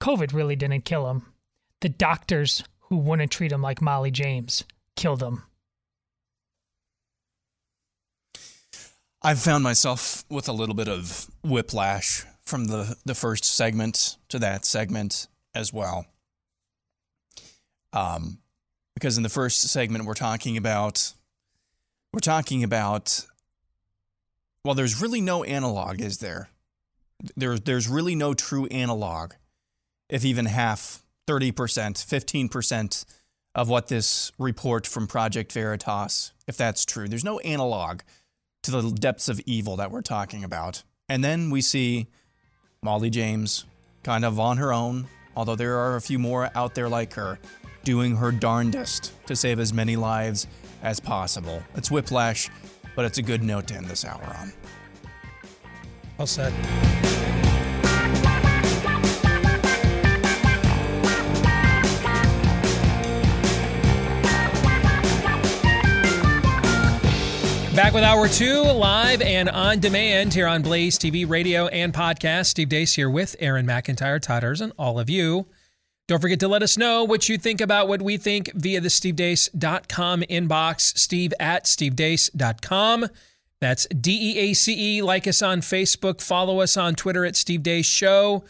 R: COVID really didn't kill them. The doctors who wouldn't treat them like Molly James killed them.
C: I've found myself with a little bit of whiplash from the, the first segment to that segment as well. Um, because in the first segment we're talking about we're talking about well, there's really no analog, is there? There, there's really no true analog, if even half, 30%, 15% of what this report from Project Veritas, if that's true. There's no analog to the depths of evil that we're talking about. And then we see Molly James kind of on her own, although there are a few more out there like her, doing her darndest to save as many lives as possible. It's whiplash, but it's a good note to end this hour on.
B: Well said. Back with Hour 2, live and on demand here on Blaze TV, radio, and podcast. Steve Deace here with Aaron McIntyre, Todd and all of you. Don't forget to let us know what you think about what we think via the stevedeace.com inbox, steve at stevedeace.com. That's D E A C E. Like us on Facebook. Follow us on Twitter at Steve Deace Show.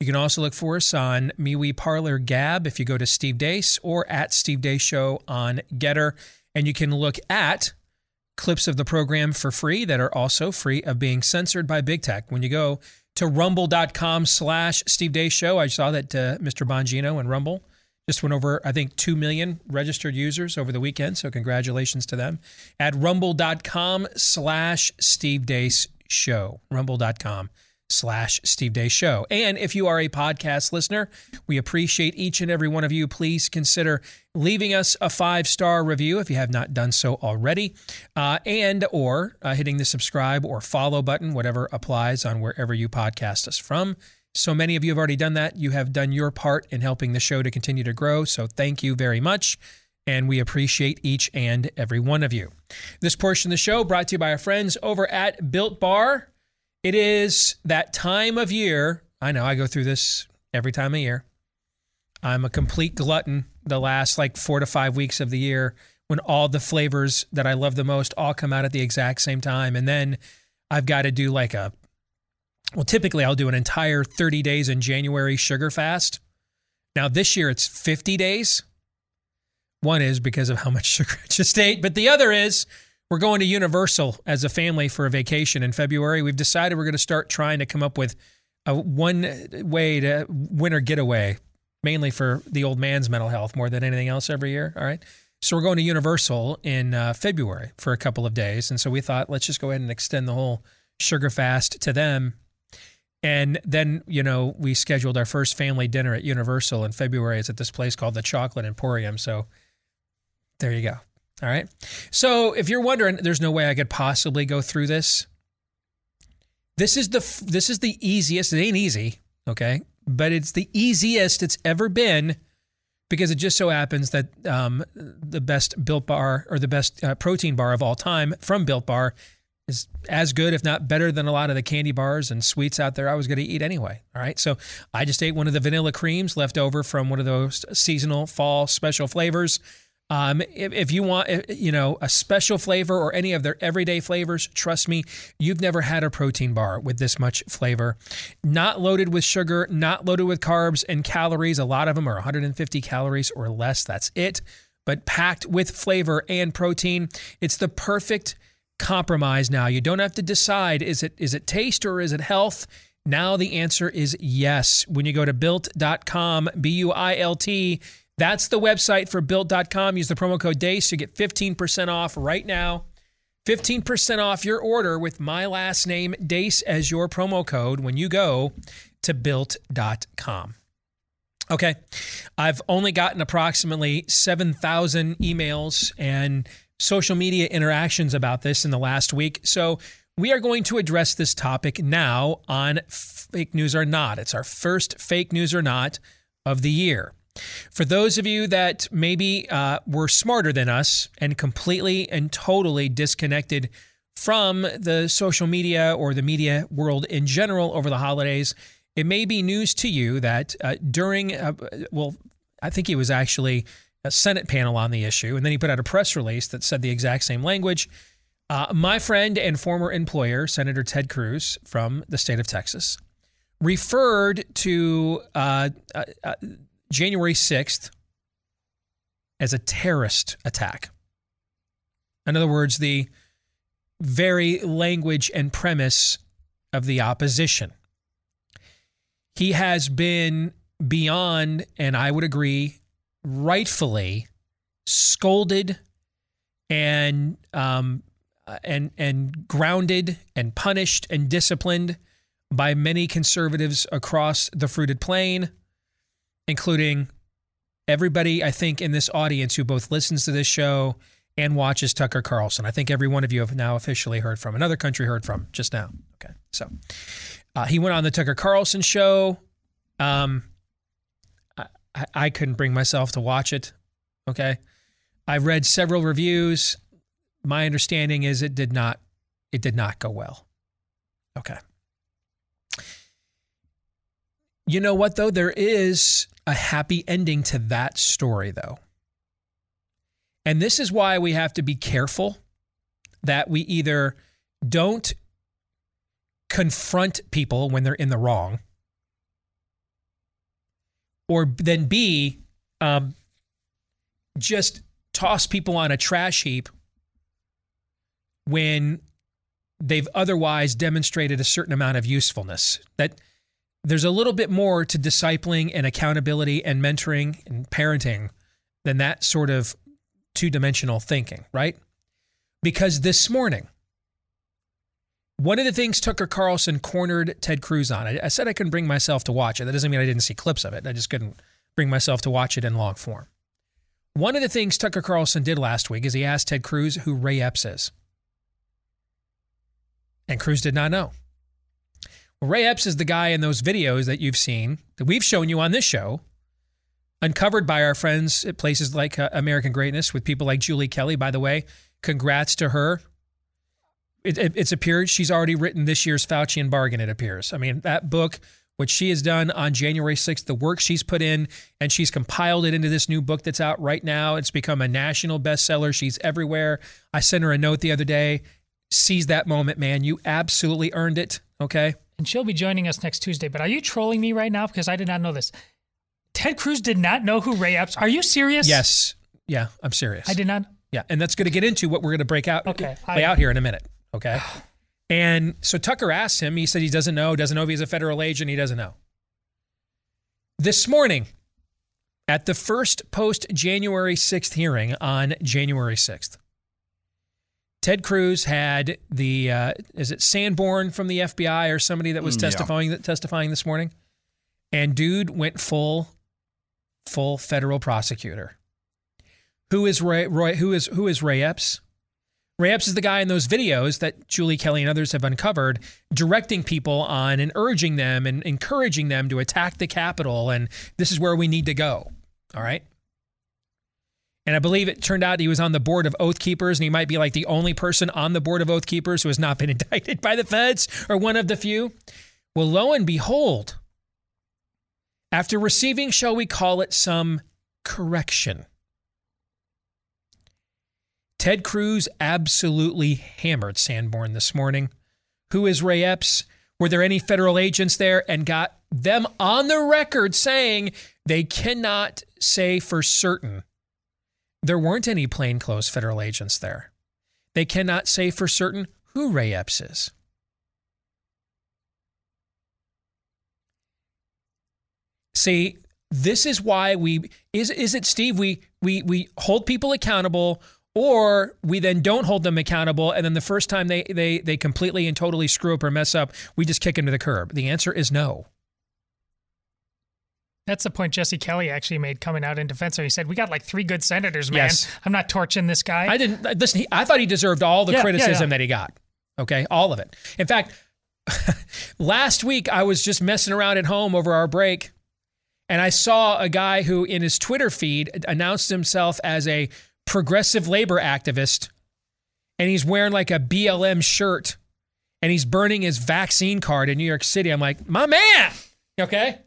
B: You can also look for us on MeWe Parler Gab if you go to Steve Deace or at Steve Deace Show on GETTR. And you can look at clips of the program for free that are also free of being censored by big tech. When you go to rumble.com slash Steve Deace Show, I saw that uh, Mr. Bongino and Rumble just went over, I think, 2 million registered users over the weekend. So congratulations to them. At rumble.com slash Steve Deace Show. Rumble.com slash Steve Deace Show. And if you are a podcast listener, we appreciate each and every one of you. Please consider leaving us a five star review if you have not done so already, uh, and or uh, hitting the subscribe or follow button, whatever applies on wherever you podcast us from. So many of you have already done that. You have done your part in helping the show to continue to grow. So thank you very much. And we appreciate each and every one of you. This portion of the show brought to you by our friends over at Built Bar. It is that time of year. I know I go through this every time of year. I'm a complete glutton the last like four to five weeks of the year when all the flavors that I love the most all come out at the exact same time. And then I've got to do like a, well, typically I'll do an entire 30 days in January sugar fast. Now this year it's 50 days. One is because of how much sugar I just ate, but the other is we're going to Universal as a family for a vacation in February. We've decided we're going to start trying to come up with a one way to winter getaway, mainly for the old man's mental health more than anything else every year. All right. So we're going to Universal in uh, February for a couple of days. And so we thought, let's just go ahead and extend the whole sugar fast to them. And then, you know, we scheduled our first family dinner at Universal in February. It's at this place called the Chocolate Emporium. So there you go. All right. So if you're wondering, there's no way I could possibly go through this. This is the this is the easiest. It ain't easy, okay, but it's the easiest it's ever been because it just so happens that um, the best Built Bar or the best uh, protein bar of all time from Built Bar is as good, if not better, than a lot of the candy bars and sweets out there I was going to eat anyway. All right. So I just ate one of the vanilla creams left over from one of those seasonal fall special flavors. Um, if, if you want, you know, a special flavor or any of their everyday flavors, trust me, you've never had a protein bar with this much flavor. Not loaded with sugar, not loaded with carbs and calories. A lot of them are 150 calories or less. That's it. But packed with flavor and protein. It's the perfect compromise now. You don't have to decide is it is it taste or is it health? Now the answer is yes. When you go to built.com, B U I L T, that's the website for built.com. Use the promo code DEACE. to get 15% off right now. 15% off your order with my last name, DEACE, as your promo code when you go to built.com. Okay. I've only gotten approximately 7,000 emails and social media interactions about this in the last week. So we are going to address this topic now on Fake News or Not. It's our first Fake News or Not of the year. For those of you that maybe uh, were smarter than us and completely and totally disconnected from the social media or the media world in general over the holidays, it may be news to you that uh, during, uh, well, I think it was actually a Senate panel on the issue, and then he put out a press release that said the exact same language. Uh, my friend and former employer, Senator Ted Cruz from the state of Texas, referred to uh, uh, uh January 6th as a terrorist attack. In other words, the very language and premise of the opposition. He has been beyond, and I would agree, rightfully scolded and um, and and grounded and punished and disciplined by many conservatives across the fruited plain, including everybody I think in this audience who both listens to this show and watches Tucker Carlson. I think every one of you have now officially heard from. Another country heard from just now. Okay, so uh, he went on the Tucker Carlson show. Um, I, I couldn't bring myself to watch it. Okay. I've read several reviews. My understanding is it did not it did not go well. Okay. You know what though? There is a happy ending to that story though. And this is why we have to be careful that we either don't confront people when they're in the wrong or then B, um, just toss people on a trash heap when they've otherwise demonstrated a certain amount of usefulness. That there's a little bit more to discipling and accountability and mentoring and parenting than that sort of two dimensional thinking, right? Because this morning, one of the things Tucker Carlson cornered Ted Cruz on, I, I, said I couldn't bring myself to watch it. That doesn't mean I didn't see clips of it. I just couldn't bring myself to watch it in long form. One of the things Tucker Carlson did last week is he asked Ted Cruz who Ray Epps is. And Cruz did not know. Ray Epps is the guy in those videos that you've seen, that we've shown you on this show, uncovered by our friends at places like uh, American Greatness with people like Julie Kelly. By the way, congrats to her it, it, it's appeared she's already written this year's Fauci and bargain. It appears. I mean, that book, what she has done on January 6th, the work she's put in, and she's compiled it into this new book that's out right now. It's become a national bestseller. She's everywhere. I sent her a note the other day. Seize that moment, man. You absolutely earned it. Okay.
R: And she'll be joining us next Tuesday. But are you trolling me right now? Because I did not know this. Ted Cruz did not know who Ray Epps. Are you serious?
B: Yes. Yeah, I'm serious.
R: I did not.
B: Yeah, and that's going to get into what we're going to break out,
R: okay,
B: lay I, out here in a minute. Okay. And so Tucker asked him, he said he doesn't know, doesn't know if he's a federal agent, he doesn't know. This morning, at the first post January 6th hearing on January 6th, Ted Cruz had the, uh, is it Sanborn from the FBI or somebody that was mm, testifying, yeah. testifying this morning? And dude went full, full federal prosecutor. Who is Ray, Roy, who is, who is Ray Epps? Ray Epps is the guy in those videos that Julie Kelly and others have uncovered, directing people on and urging them and encouraging them to attack the Capitol. And this is where we need to go. All right. And I believe it turned out he was on the board of Oath Keepers, and he might be like the only person on the board of Oath Keepers who has not been indicted by the feds or one of the few. Well, lo and behold, after receiving, shall we call it, some correction, Ted Cruz absolutely hammered Sanborn this morning. Who is Ray Epps? Were there any federal agents there? And got them on the record saying they cannot say for certain there weren't any plainclothes federal agents there. They cannot say for certain who Ray Epps is. See, this is why we is is it Steve we we we hold people accountable or we then don't hold them accountable and then the first time they they they completely and totally screw up or mess up we just kick them to the curb the answer is no
R: that's the point Jesse Kelly actually made coming out in defense. He said, "We got like three good senators, man.
B: Yes.
R: I'm not torching this guy."
B: I didn't listen. He, I thought he deserved all the
R: Yeah, yeah,
B: criticism
R: yeah.
B: that he got. Okay, all of it. In fact, last week I was just messing around at home over our break, and I saw a guy who, in his Twitter feed, announced himself as a progressive labor activist, and he's wearing like a BLM shirt, and he's burning his vaccine card in New York City. I'm like, my man. Okay.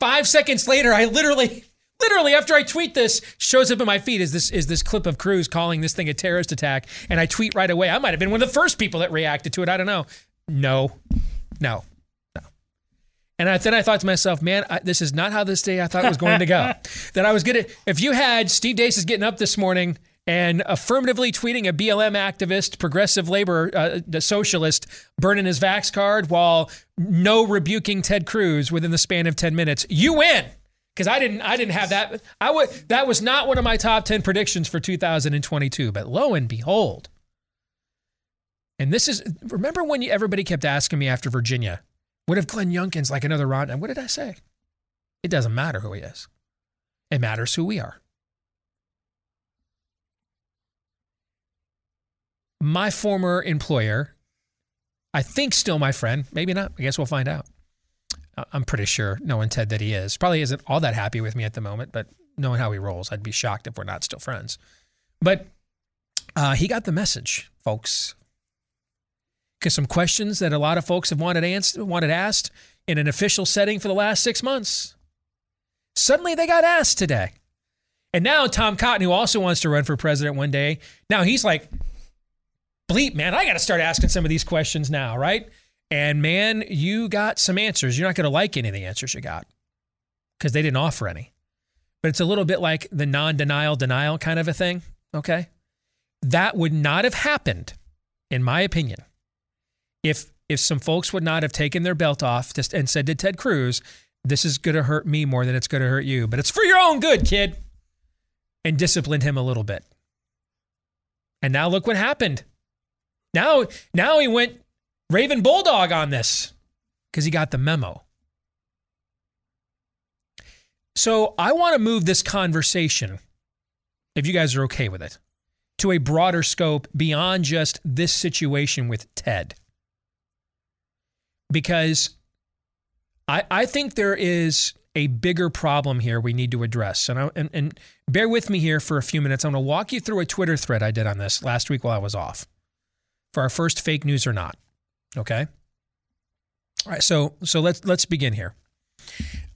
B: Five seconds later, I literally, literally after I tweet this, shows up in my feed is this is this clip of Cruz calling this thing a terrorist attack, and I tweet right away. I might have been one of the first people that reacted to it. I don't know. No, no, no. And I, then I thought to myself, man, I, this is not how this day I thought it was going to go. that I was gonna. If you had Steve Deace is getting up this morning and affirmatively tweeting a BLM activist, progressive labor uh, socialist, burning his Vax card while no rebuking Ted Cruz within the span of 10 minutes, you win. Because I didn't, I didn't have that. I would. That was not one of my top 10 predictions for 2022. But lo and behold, and this is. Remember when you, everybody kept asking me after Virginia, what if Glenn Youngkin's like another Ron? And what did I say? It doesn't matter who he is. It matters who we are. My former employer, I think still my friend, maybe not. I guess we'll find out. I'm pretty sure knowing Ted that he is. Probably isn't all that happy with me at the moment, but knowing how he rolls, I'd be shocked if we're not still friends. But uh, he got the message, folks. Because some questions that a lot of folks have wanted, ans- wanted asked in an official setting for the last six months, suddenly they got asked today. And now Tom Cotton, who also wants to run for president one day, now he's like, bleep, man, I got to start asking some of these questions now, right? And man, you got some answers. You're not going to like any of the answers you got because they didn't offer any. But it's a little bit like the non denial denial kind of a thing, okay? That would not have happened, in my opinion, if if some folks would not have taken their belt off just and said to Ted Cruz, this is going to hurt me more than it's going to hurt you, but it's for your own good, kid, and disciplined him a little bit. And now look what happened. Now, now he went Raven Bulldog on this because he got the memo. So I want to move this conversation, if you guys are okay with it, to a broader scope beyond just this situation with Ted. Because I, I think there is a bigger problem here we need to address. And, I, and, and bear with me here for a few minutes. I'm going to walk you through a Twitter thread I did on this last week while I was off for our first fake news or not. Okay. All right. So so let's let's begin here.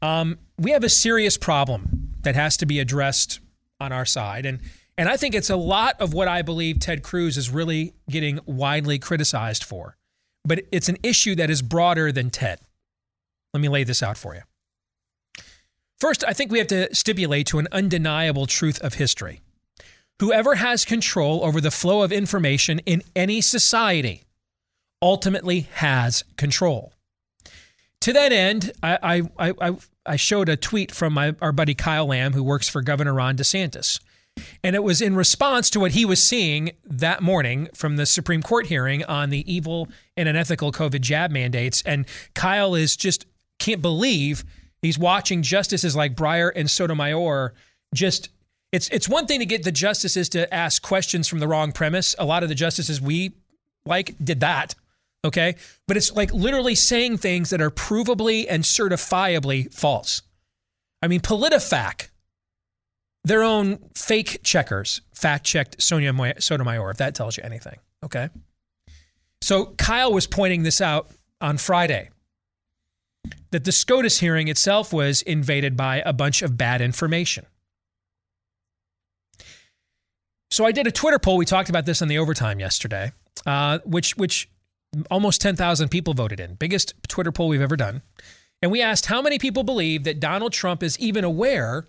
B: Um, we have a serious problem that has to be addressed on our side, and and I think it's a lot of what I believe Ted Cruz is really getting widely criticized for, but it's an issue that is broader than Ted. Let me lay this out for you. First, I think we have to stipulate to an undeniable truth of history. Whoever has control over the flow of information in any society ultimately has control. To that end, I, I, I, I showed a tweet from my, our buddy Kyle Lamb, who works for Governor Ron DeSantis. And it was in response to what he was seeing that morning from the Supreme Court hearing on the evil and unethical COVID jab mandates. And Kyle is just can't believe he's watching justices like Breyer and Sotomayor just It's it's one thing to get the justices to ask questions from the wrong premise. A lot of the justices we like did that. Okay. But it's like literally saying things that are provably and certifiably false. I mean, PolitiFact, their own fake checkers, fact checked Sonia Sotomayor, if that tells you anything. Okay. So Kyle was pointing this out on Friday that the SCOTUS hearing itself was invaded by a bunch of bad information. So I did a Twitter poll. We talked about this on the overtime yesterday, uh, which which almost 10,000 people voted in. Biggest Twitter poll we've ever done. And we asked how many people believe that Donald Trump is even aware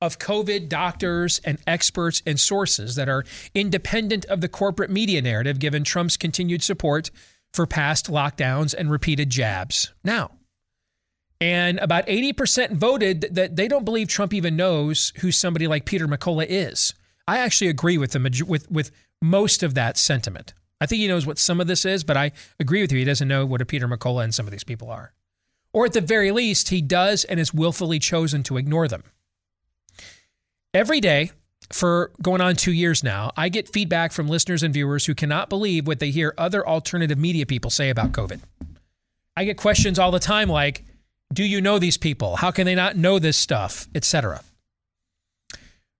B: of COVID doctors and experts and sources that are independent of the corporate media narrative, given Trump's continued support for past lockdowns and repeated jabs. Now, and about 80% voted that they don't believe Trump even knows who somebody like Peter McCullough is. I actually agree with the with with most of that sentiment. I think he knows what some of this is, but I agree with you. He doesn't know what a Peter McCullough and some of these people are. Or at the very least, he does and is willfully chosen to ignore them. Every day for going on two years now, I get feedback from listeners and viewers who cannot believe what they hear other alternative media people say about COVID. I get questions all the time like, do you know these people? How can they not know this stuff, etc.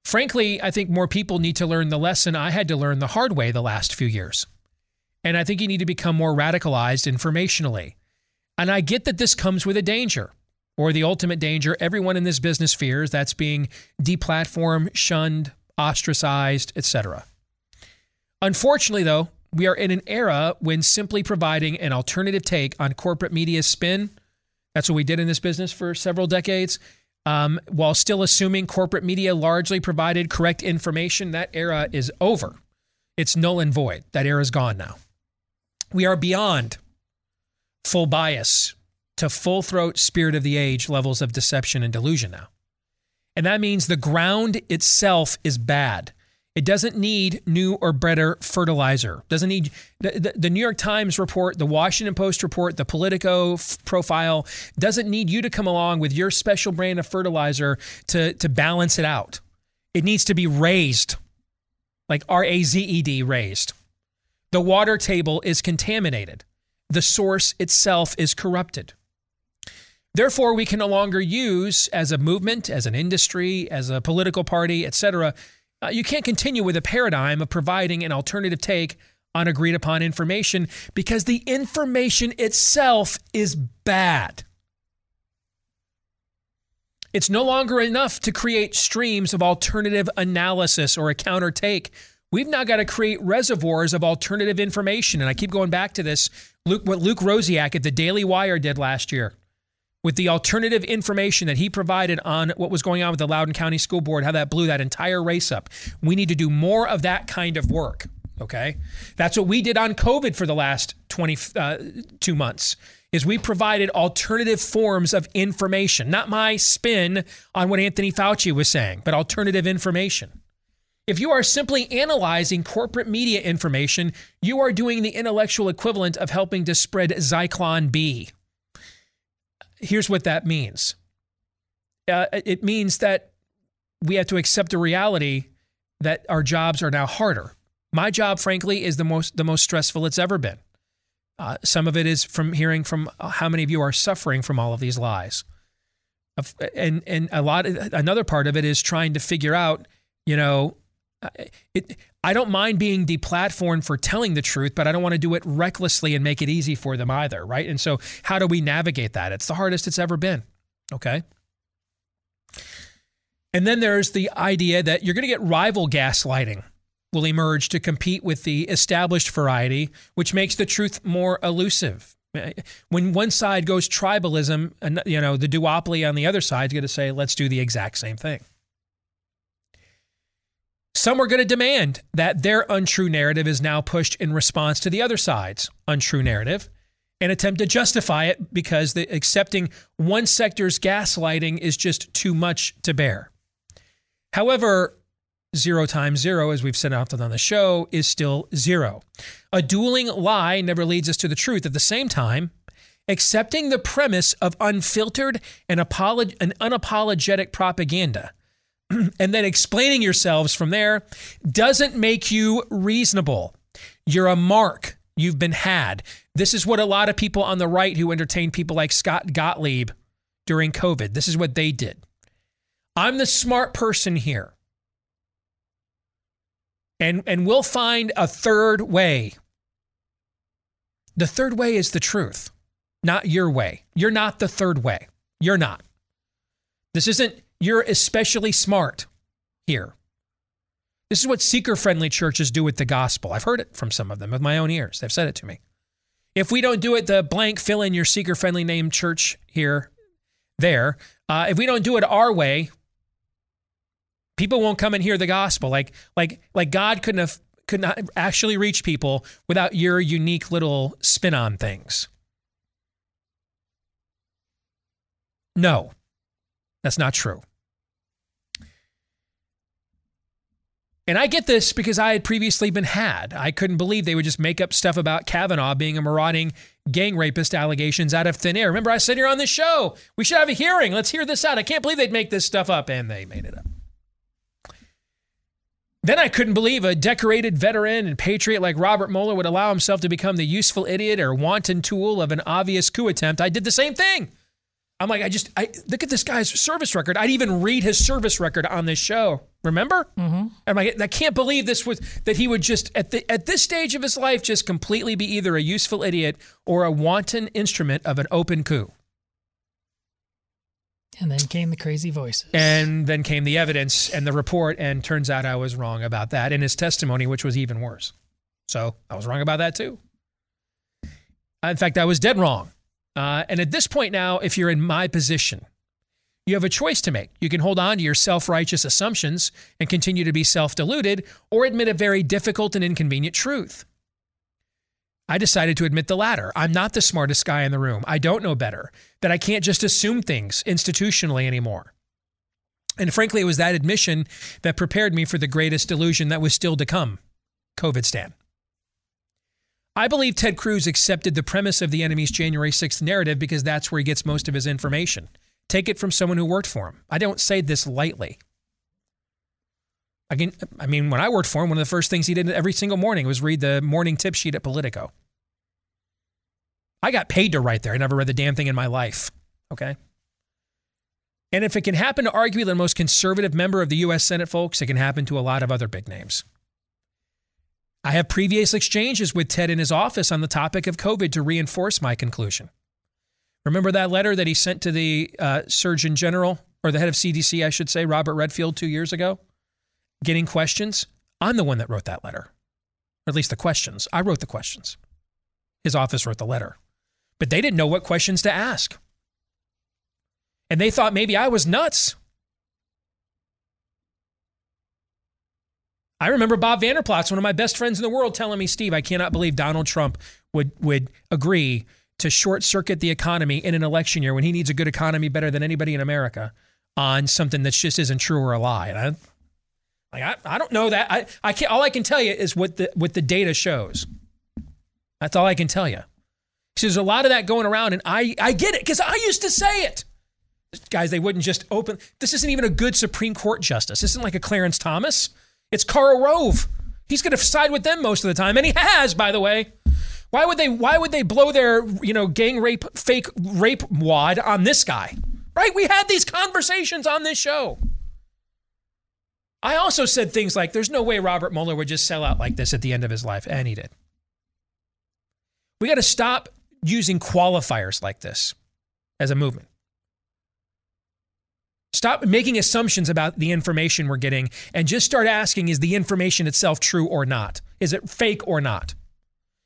B: Frankly, I think more people need to learn the lesson I had to learn the hard way the last few years. And I think you need to become more radicalized informationally. And I get that this comes with a danger, or the ultimate danger everyone in this business fears that's being deplatformed, shunned, ostracized, etc. Unfortunately, though, we are in an era when simply providing an alternative take on corporate media spin that's what we did in this business for several decades. Um, while still assuming corporate media largely provided correct information, that era is over. It's null and void. That era is gone now. We are beyond full bias to full throat spirit of the age levels of deception and delusion now. And that means the ground itself is bad. It doesn't need new or better fertilizer. Doesn't need the, the, the, New York Times report, the Washington Post report, the Politico f- profile doesn't need you to come along with your special brand of fertilizer to to balance it out. It needs to be raised, like R A Z E D, raised. The water table is contaminated. The source itself is corrupted. Therefore, we can no longer use as a movement, as an industry, as a political party, etc uh, you can't continue with a paradigm of providing an alternative take on agreed upon information because the information itself is bad. It's no longer enough to create streams of alternative analysis or a counter take. We've now got to create reservoirs of alternative information. And I keep going back to this Luke, what Luke Rosiak at the Daily Wire did last year with the alternative information that he provided on what was going on with the Loudoun County School Board, how that blew that entire race up. We need to do more of that kind of work. Okay, that's what we did on COVID for the last 22 uh, months. Is we provided alternative forms of information, not my spin on what Anthony Fauci was saying, but alternative information. If you are simply analyzing corporate media information, you are doing the intellectual equivalent of helping to spread Zyklon B here's what that means uh, it means that we have to accept the reality that our jobs are now harder. My job, frankly, is the most the most stressful it's ever been. Uh, some of it is from hearing from how many of you are suffering from all of these lies, and and a lot. Of, another part of it is trying to figure out, you know, it, I don't mind being deplatformed for telling the truth, but I don't want to do it recklessly and make it easy for them either, right? And so, how do we navigate that? It's the hardest it's ever been. Okay. And then there's the idea that you're going to get rival gaslighting will emerge to compete with the established variety, which makes the truth more elusive. When one side goes tribalism, and you know the duopoly on the other side is going to say, "Let's do the exact same thing." Some are going to demand that their untrue narrative is now pushed in response to the other side's untrue narrative and attempt to justify it because the, accepting one sector's gaslighting is just too much to bear. However, zero times zero, as we've said often on the show, is still zero. A dueling lie never leads us to the truth. At the same time, accepting the premise of unfiltered and, apolog- and unapologetic propaganda and then explaining yourselves from there doesn't make you reasonable. You're a mark. You've been had. This is what a lot of people on the right who entertained people like Scott Gottlieb during COVID, this is what they did. I'm the smart person here. And, and we'll find a third way. The third way is the truth, not your way. You're not the third way. You're not. This isn't, you're especially smart here. This is what seeker friendly churches do with the gospel. I've heard it from some of them with my own ears. They've said it to me. If we don't do it, the blank, fill in your seeker friendly name church here, there. Uh, if we don't do it our way, people won't come and hear the gospel. Like, like, like God couldn't have could not actually reach people without your unique little spin on things. No, that's not true. And I get this because I had previously been had. I couldn't believe they would just make up stuff about Kavanaugh being a marauding gang rapist allegations out of thin air. Remember, I said here on this show, we should have a hearing. Let's hear this out. I can't believe they'd make this stuff up. And they made it up. Then I couldn't believe a decorated veteran and patriot like Robert Mueller would allow himself to become the useful idiot or wanton tool of an obvious coup attempt. I did the same thing. I'm like, I just, I look at this guy's service record. I'd even read his service record on this show. Remember? Mm-hmm. I'm like, I can't believe this was that he would just at the at this stage of his life just completely be either a useful idiot or a wanton instrument of an open coup.
R: And then came the crazy voices.
B: And then came the evidence and the report, and turns out I was wrong about that in his testimony, which was even worse. So I was wrong about that too. In fact, I was dead wrong. Uh, and at this point now, if you're in my position, you have a choice to make. You can hold on to your self righteous assumptions and continue to be self deluded, or admit a very difficult and inconvenient truth. I decided to admit the latter. I'm not the smartest guy in the room. I don't know better, that I can't just assume things institutionally anymore. And frankly, it was that admission that prepared me for the greatest delusion that was still to come COVID Stan. I believe Ted Cruz accepted the premise of the enemy's January 6th narrative because that's where he gets most of his information. Take it from someone who worked for him. I don't say this lightly. Again, I mean, when I worked for him, one of the first things he did every single morning was read the morning tip sheet at Politico. I got paid to write there. I never read the damn thing in my life. Okay. And if it can happen to arguably the most conservative member of the U.S. Senate, folks, it can happen to a lot of other big names. I have previous exchanges with Ted in his office on the topic of COVID to reinforce my conclusion. Remember that letter that he sent to the uh, Surgeon General, or the head of CDC, I should say, Robert Redfield, two years ago, getting questions? I'm the one that wrote that letter, or at least the questions. I wrote the questions. His office wrote the letter, but they didn't know what questions to ask. And they thought maybe I was nuts. I remember Bob Vander Plaats, one of my best friends in the world, telling me, Steve, I cannot believe Donald Trump would, would agree to short circuit the economy in an election year when he needs a good economy better than anybody in America on something that just isn't true or a lie. And I, like, I, I don't know that. I, I can't, all I can tell you is what the, what the data shows. That's all I can tell you. So there's a lot of that going around, and I, I get it because I used to say it. Guys, they wouldn't just open. This isn't even a good Supreme Court justice. This isn't like a Clarence Thomas. It's Karl Rove. He's going to side with them most of the time, and he has, by the way. Why would they? Why would they blow their you know gang rape fake rape wad on this guy? Right? We had these conversations on this show. I also said things like, "There's no way Robert Mueller would just sell out like this at the end of his life," and he did. We got to stop using qualifiers like this as a movement. Stop making assumptions about the information we're getting and just start asking is the information itself true or not? Is it fake or not?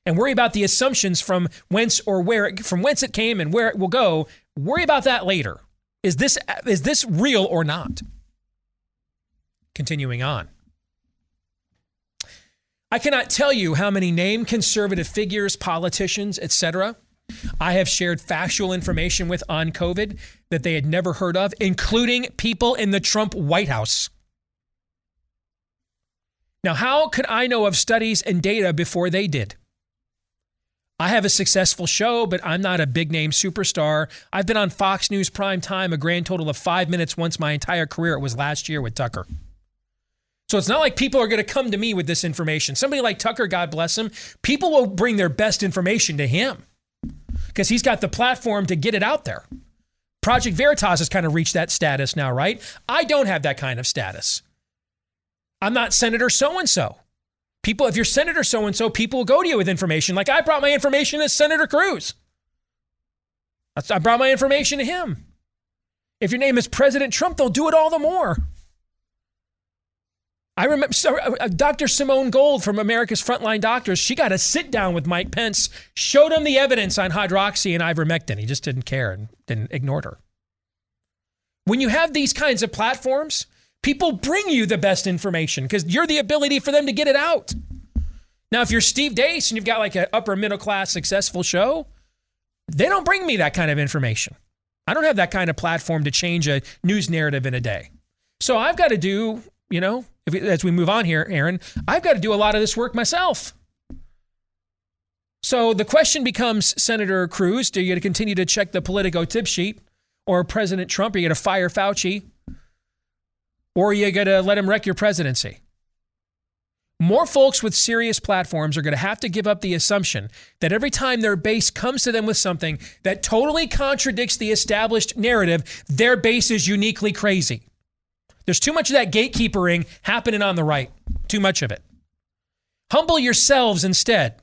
B: And worry about the assumptions from whence or where it, from whence it came and where it will go. Worry about that later. Is this is this real or not? Continuing on. I cannot tell you how many name conservative figures, politicians, etc., I have shared factual information with on COVID that they had never heard of, including people in the Trump White House. Now, how could I know of studies and data before they did? I have a successful show, but I'm not a big name superstar. I've been on Fox News prime time a grand total of five minutes once my entire career. It was last year with Tucker. So it's not like people are going to come to me with this information. Somebody like Tucker, God bless him, people will bring their best information to him because he's got the platform to get it out there. Project Veritas has kind of reached that status now, right? I don't have that kind of status. I'm not Senator so and so. People, if you're Senator so and so, people will go to you with information. Like I brought my information to Senator Cruz. I brought my information to him. If your name is President Trump, they'll do it all the more. I remember uh, uh, Dr. Simone Gold from America's Frontline Doctors. She got a sit down with Mike Pence, showed him the evidence on hydroxy and ivermectin. He just didn't care and didn't ignored her. When you have these kinds of platforms, People bring you the best information because you're the ability for them to get it out. Now, if you're Steve Deace and you've got like an upper middle class successful show, they don't bring me that kind of information. I don't have that kind of platform to change a news narrative in a day. So I've got to do, you know, if, as we move on here, Aaron, I've got to do a lot of this work myself. So the question becomes, Senator Cruz, do you continue to check the Politico tip sheet? Or President Trump, are you going to fire Fauci? or are you going to let him wreck your presidency? More folks with serious platforms are going to have to give up the assumption that every time their base comes to them with something that totally contradicts the established narrative, their base is uniquely crazy. There's too much of that gatekeepering happening on the right. Too much of it. Humble yourselves instead.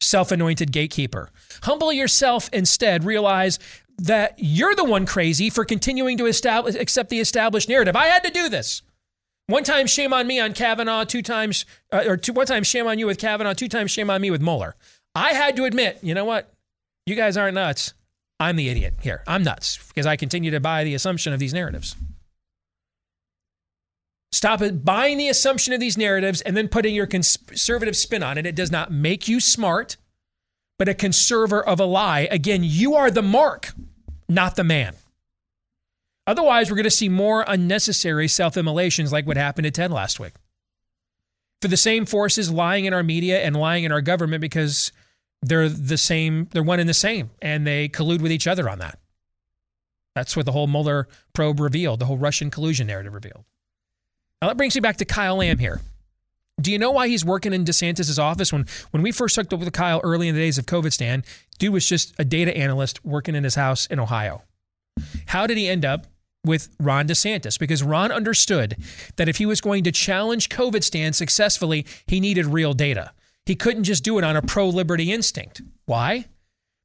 B: Self anointed gatekeeper. Humble yourself instead. Realize that you're the one crazy for continuing to establish, accept the established narrative. I had to do this. One time, shame on me on Kavanaugh. Two times, uh, or two, one time, shame on you with Kavanaugh. Two times, shame on me with Mueller. I had to admit, you know what? You guys aren't nuts. I'm the idiot here. I'm nuts because I continue to buy the assumption of these narratives. Stop buying the assumption of these narratives and then putting your conservative spin on it. It does not make you smart, but a conserver of a lie. Again, you are the mark not the man. Otherwise, we're going to see more unnecessary self immolations like what happened to Ted last week. For the same forces lying in our media and lying in our government because they're the same, they're one and the same, and they collude with each other on that. That's what the whole Mueller probe revealed, the whole Russian collusion narrative revealed. Now, that brings me back to Kyle Lamb here. Do you know why he's working in DeSantis' office? When when we first hooked up with Kyle early in the days of COVID Stan, dude was just a data analyst working in his house in Ohio. How did he end up with Ron DeSantis? Because Ron understood that if he was going to challenge COVID Stan successfully, he needed real data. He couldn't just do it on a pro liberty instinct. Why?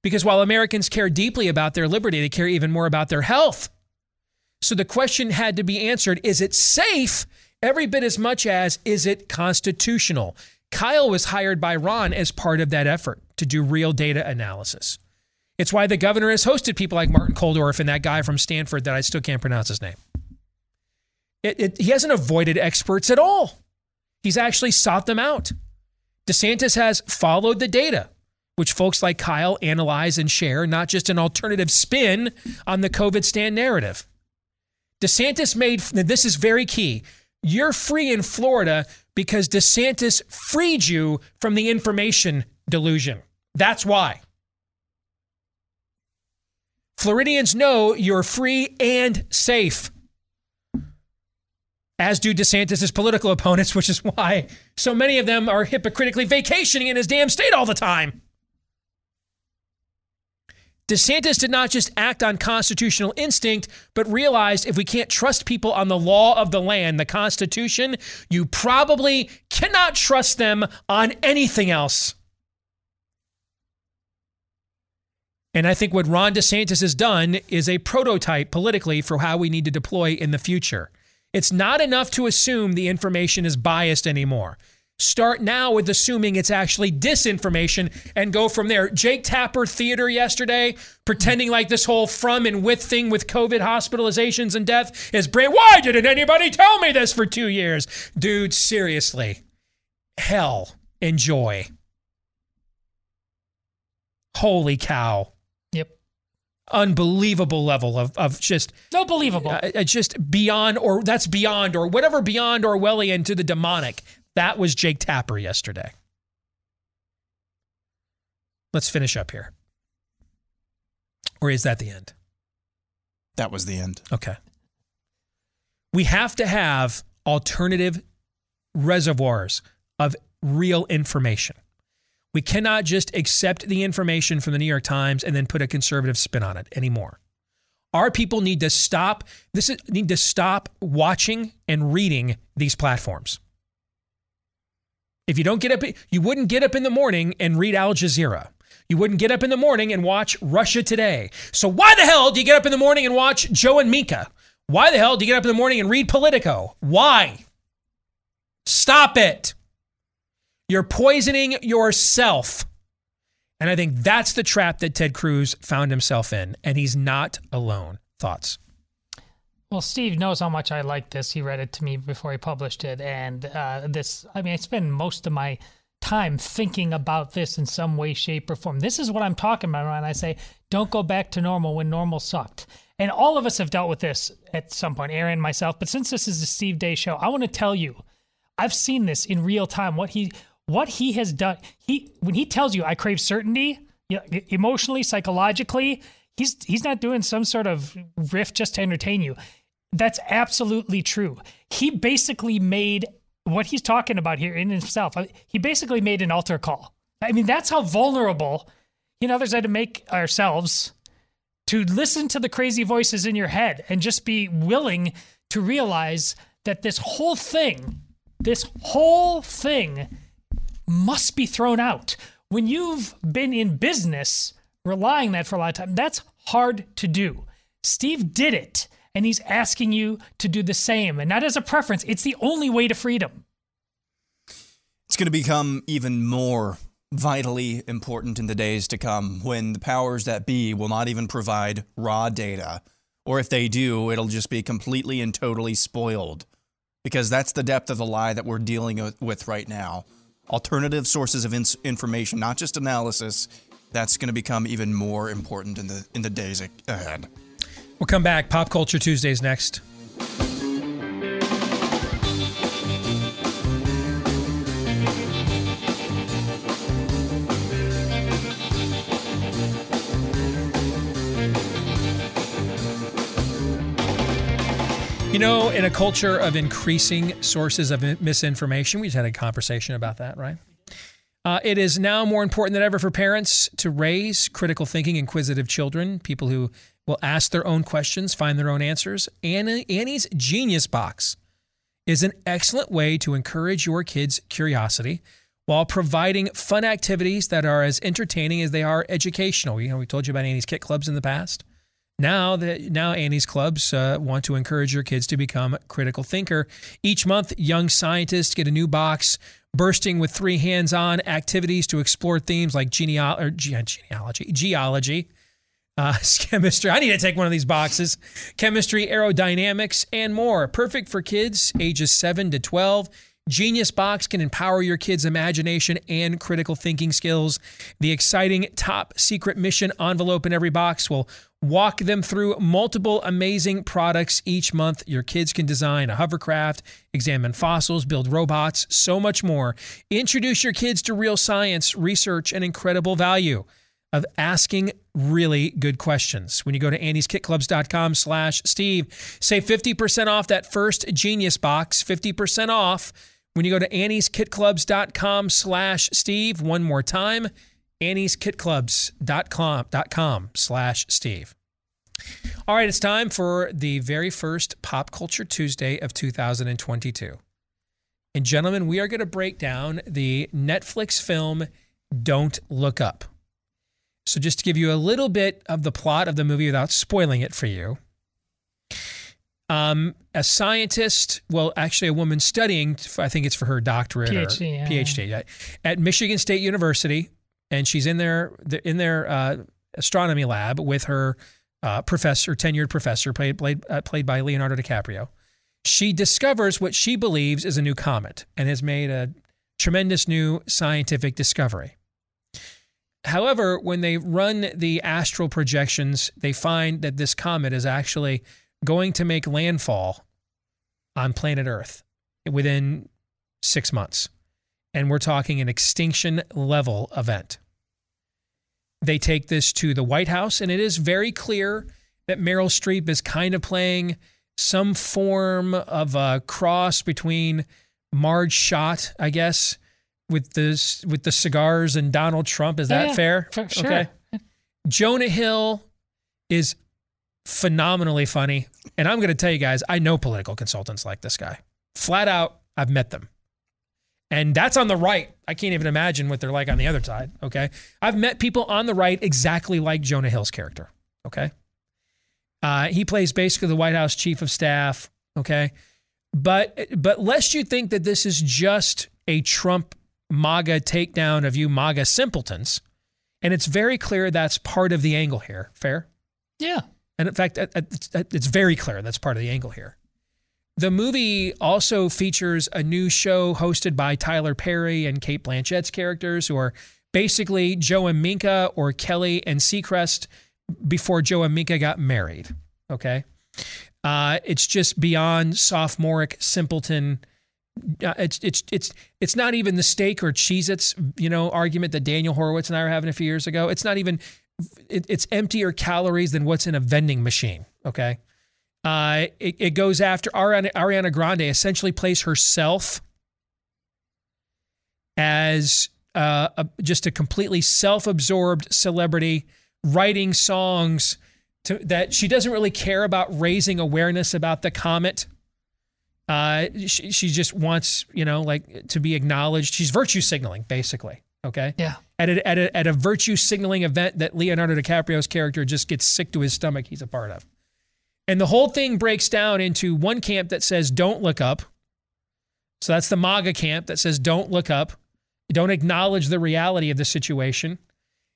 B: Because while Americans care deeply about their liberty, they care even more about their health. So the question had to be answered is it safe every bit as much as is it constitutional? Kyle was hired by Ron as part of that effort to do real data analysis. It's why the governor has hosted people like Martin Kulldorff and that guy from Stanford that I still can't pronounce his name. It, it, he hasn't avoided experts at all. He's actually sought them out. DeSantis has followed the data, which folks like Kyle analyze and share, not just an alternative spin on the COVID Stan narrative. DeSantis made, this is very key, you're free in Florida because DeSantis freed you from the information delusion. That's why. Floridians know you're free and safe, as do DeSantis' political opponents, which is why so many of them are hypocritically vacationing in his damn state all the time. DeSantis did not just act on constitutional instinct, but realized if we can't trust people on the law of the land, the Constitution, you probably cannot trust them on anything else. And I think what Ron DeSantis has done is a prototype politically for how we need to deploy in the future. It's not enough to assume the information is biased anymore. Start now with assuming it's actually disinformation and go from there. Jake Tapper Theater yesterday, pretending like this whole from and with thing with COVID hospitalizations and death is brand. Why didn't anybody tell me this for two years? Dude, seriously. Hell, enjoy. Holy cow.
R: Yep.
B: Unbelievable level of, of just.
R: No believable.
B: Uh, just beyond, or that's beyond, or whatever beyond Orwellian to the demonic. That was Jake Tapper yesterday. Let's finish up here. Or is that the end?
C: That was the end.
B: Okay. We have to have alternative reservoirs of real information. We cannot just accept the information from the New York Times and then put a conservative spin on it anymore. Our people need to stop this is, need to stop watching and reading these platforms. If you don't get up you wouldn't get up in the morning and read Al Jazeera. You wouldn't get up in the morning and watch Russia Today. So why the hell do you get up in the morning and watch Joe and Mika? Why the hell do you get up in the morning and read Politico? Why? Stop it. You're poisoning yourself. And I think that's the trap that Ted Cruz found himself in. And he's not alone. Thoughts?
R: Well, Steve knows how much I like this. He read it to me before he published it. And uh, this, I mean, I spend most of my time thinking about this in some way, shape, or form. This is what I'm talking about when I say, don't go back to normal when normal sucked. And all of us have dealt with this at some point, Aaron, myself. But since this is a Steve Deace show, I want to tell you, I've seen this in real time. What he what he has done. He when he tells you I crave certainty, you know, emotionally, psychologically, he's he's not doing some sort of riff just to entertain you. That's absolutely true. He basically made what he's talking about here in himself. uh, He basically made an altar call. I mean, that's how vulnerable he and others had to make ourselves to listen to the crazy voices in your head and just be willing to realize that this whole thing, this whole thing must be thrown out. When you've been in business relying that for a lot of time, that's hard to do. Steve did it, and he's asking you to do the same, and not as a preference. It's the only way to freedom.
C: It's going to become even more vitally important in the days to come when the powers that be will not even provide raw data. Or if they do, it'll just be completely and totally spoiled. Because that's the depth of the lie that we're dealing with right now. Alternative sources of information, not just analysis, that's going to become even more important in the in the days ahead.
B: We'll come back. Pop Culture Tuesdays next. You know, in a culture of increasing sources of misinformation, we just had a conversation about that, right? Uh, it is now more important than ever for parents to raise critical thinking, inquisitive children, people who will ask their own questions, find their own answers. Annie, Annie's Genius Box is an excellent way to encourage your kids' curiosity while providing fun activities that are as entertaining as they are educational. You know, we told you about Annie's Kit Clubs in the past. Now that now Annie's clubs uh, want to encourage your kids to become critical thinker. Each month, young scientists get a new box bursting with three hands-on activities to explore themes like geneo- or ge- genealogy, geology, uh, chemistry. I need to take one of these boxes. Chemistry, aerodynamics, and more. Perfect for kids ages 7 to 12. Genius Box can empower your kids' imagination and critical thinking skills. The exciting top secret mission envelope in every box will walk them through multiple amazing products each month. Your kids can design a hovercraft, examine fossils, build robots, so much more. Introduce your kids to real science, research, and incredible value of asking really good questions. When you go to annieskitclubs.com slash Steve, save 50% off that first Genius Box, 50% off when you go to annieskitclubs.com slash Steve. One more time, annieskitclubs.com slash Steve. All right, it's time for the very first Pop Culture Tuesday of 2022. And gentlemen, we are going to break down the Netflix film Don't Look Up. So, just to give you a little bit of the plot of the movie without spoiling it for you, um, a scientist, well, actually, a woman studying, I think it's for her doctorate
R: PhD,
B: or
R: yeah.
B: PhD yeah, at Michigan State University, and she's in their in their uh, astronomy lab with her uh, professor, tenured professor, played played uh, played by Leonardo DiCaprio. She discovers what she believes is a new comet and has made a tremendous new scientific discovery. However, when they run the astral projections, they find that this comet is actually going to make landfall on planet Earth within six months. And we're talking an extinction level event. they take this to the White House, and it is very clear that Meryl Streep is kind of playing some form of a cross between Marge Schott, I guess, with the with the cigars and Donald Trump. Is that
R: yeah,
B: fair?
R: for sure.
B: Okay. Jonah Hill is phenomenally funny, and I'm going to tell you guys, I know political consultants like this guy. Flat out, I've met them. And that's on the right. I can't even imagine what they're like on the other side. Okay. I've met people on the right exactly like Jonah Hill's character. Okay. Uh, he plays basically the White House chief of staff. Okay. But but lest you think that this is just a Trump MAGA takedown of you MAGA simpletons, and it's very clear that's part of the angle here. Fair?
R: Yeah.
B: And in fact, it's very clear that's part of the angle here. The movie also features a new show hosted by Tyler Perry and Cate Blanchett's characters, who are basically Joe and Mika or Kelly and Seacrest before Joe and Mika got married. Okay. Uh, it's just beyond sophomoric simpleton. Uh, it's it's it's it's not even the steak or Cheez-Its, you know, argument that Daniel Horowitz and I were having a few years ago. It's not even it, it's emptier calories than what's in a vending machine. Okay. Uh, it, it goes after Ariana, Ariana Grande essentially plays herself as uh, a, just a completely self-absorbed celebrity writing songs to, that she doesn't really care about raising awareness about the comet. Uh, she, she just wants, you know, like to be acknowledged. She's virtue signaling, basically. Okay.
R: Yeah.
B: At a, at a, at a virtue signaling event that Leonardo DiCaprio's character just gets sick to his stomach, he's a part of. And the whole thing breaks down into one camp that says, don't look up. So that's the MAGA camp that says, don't look up, don't acknowledge the reality of the situation.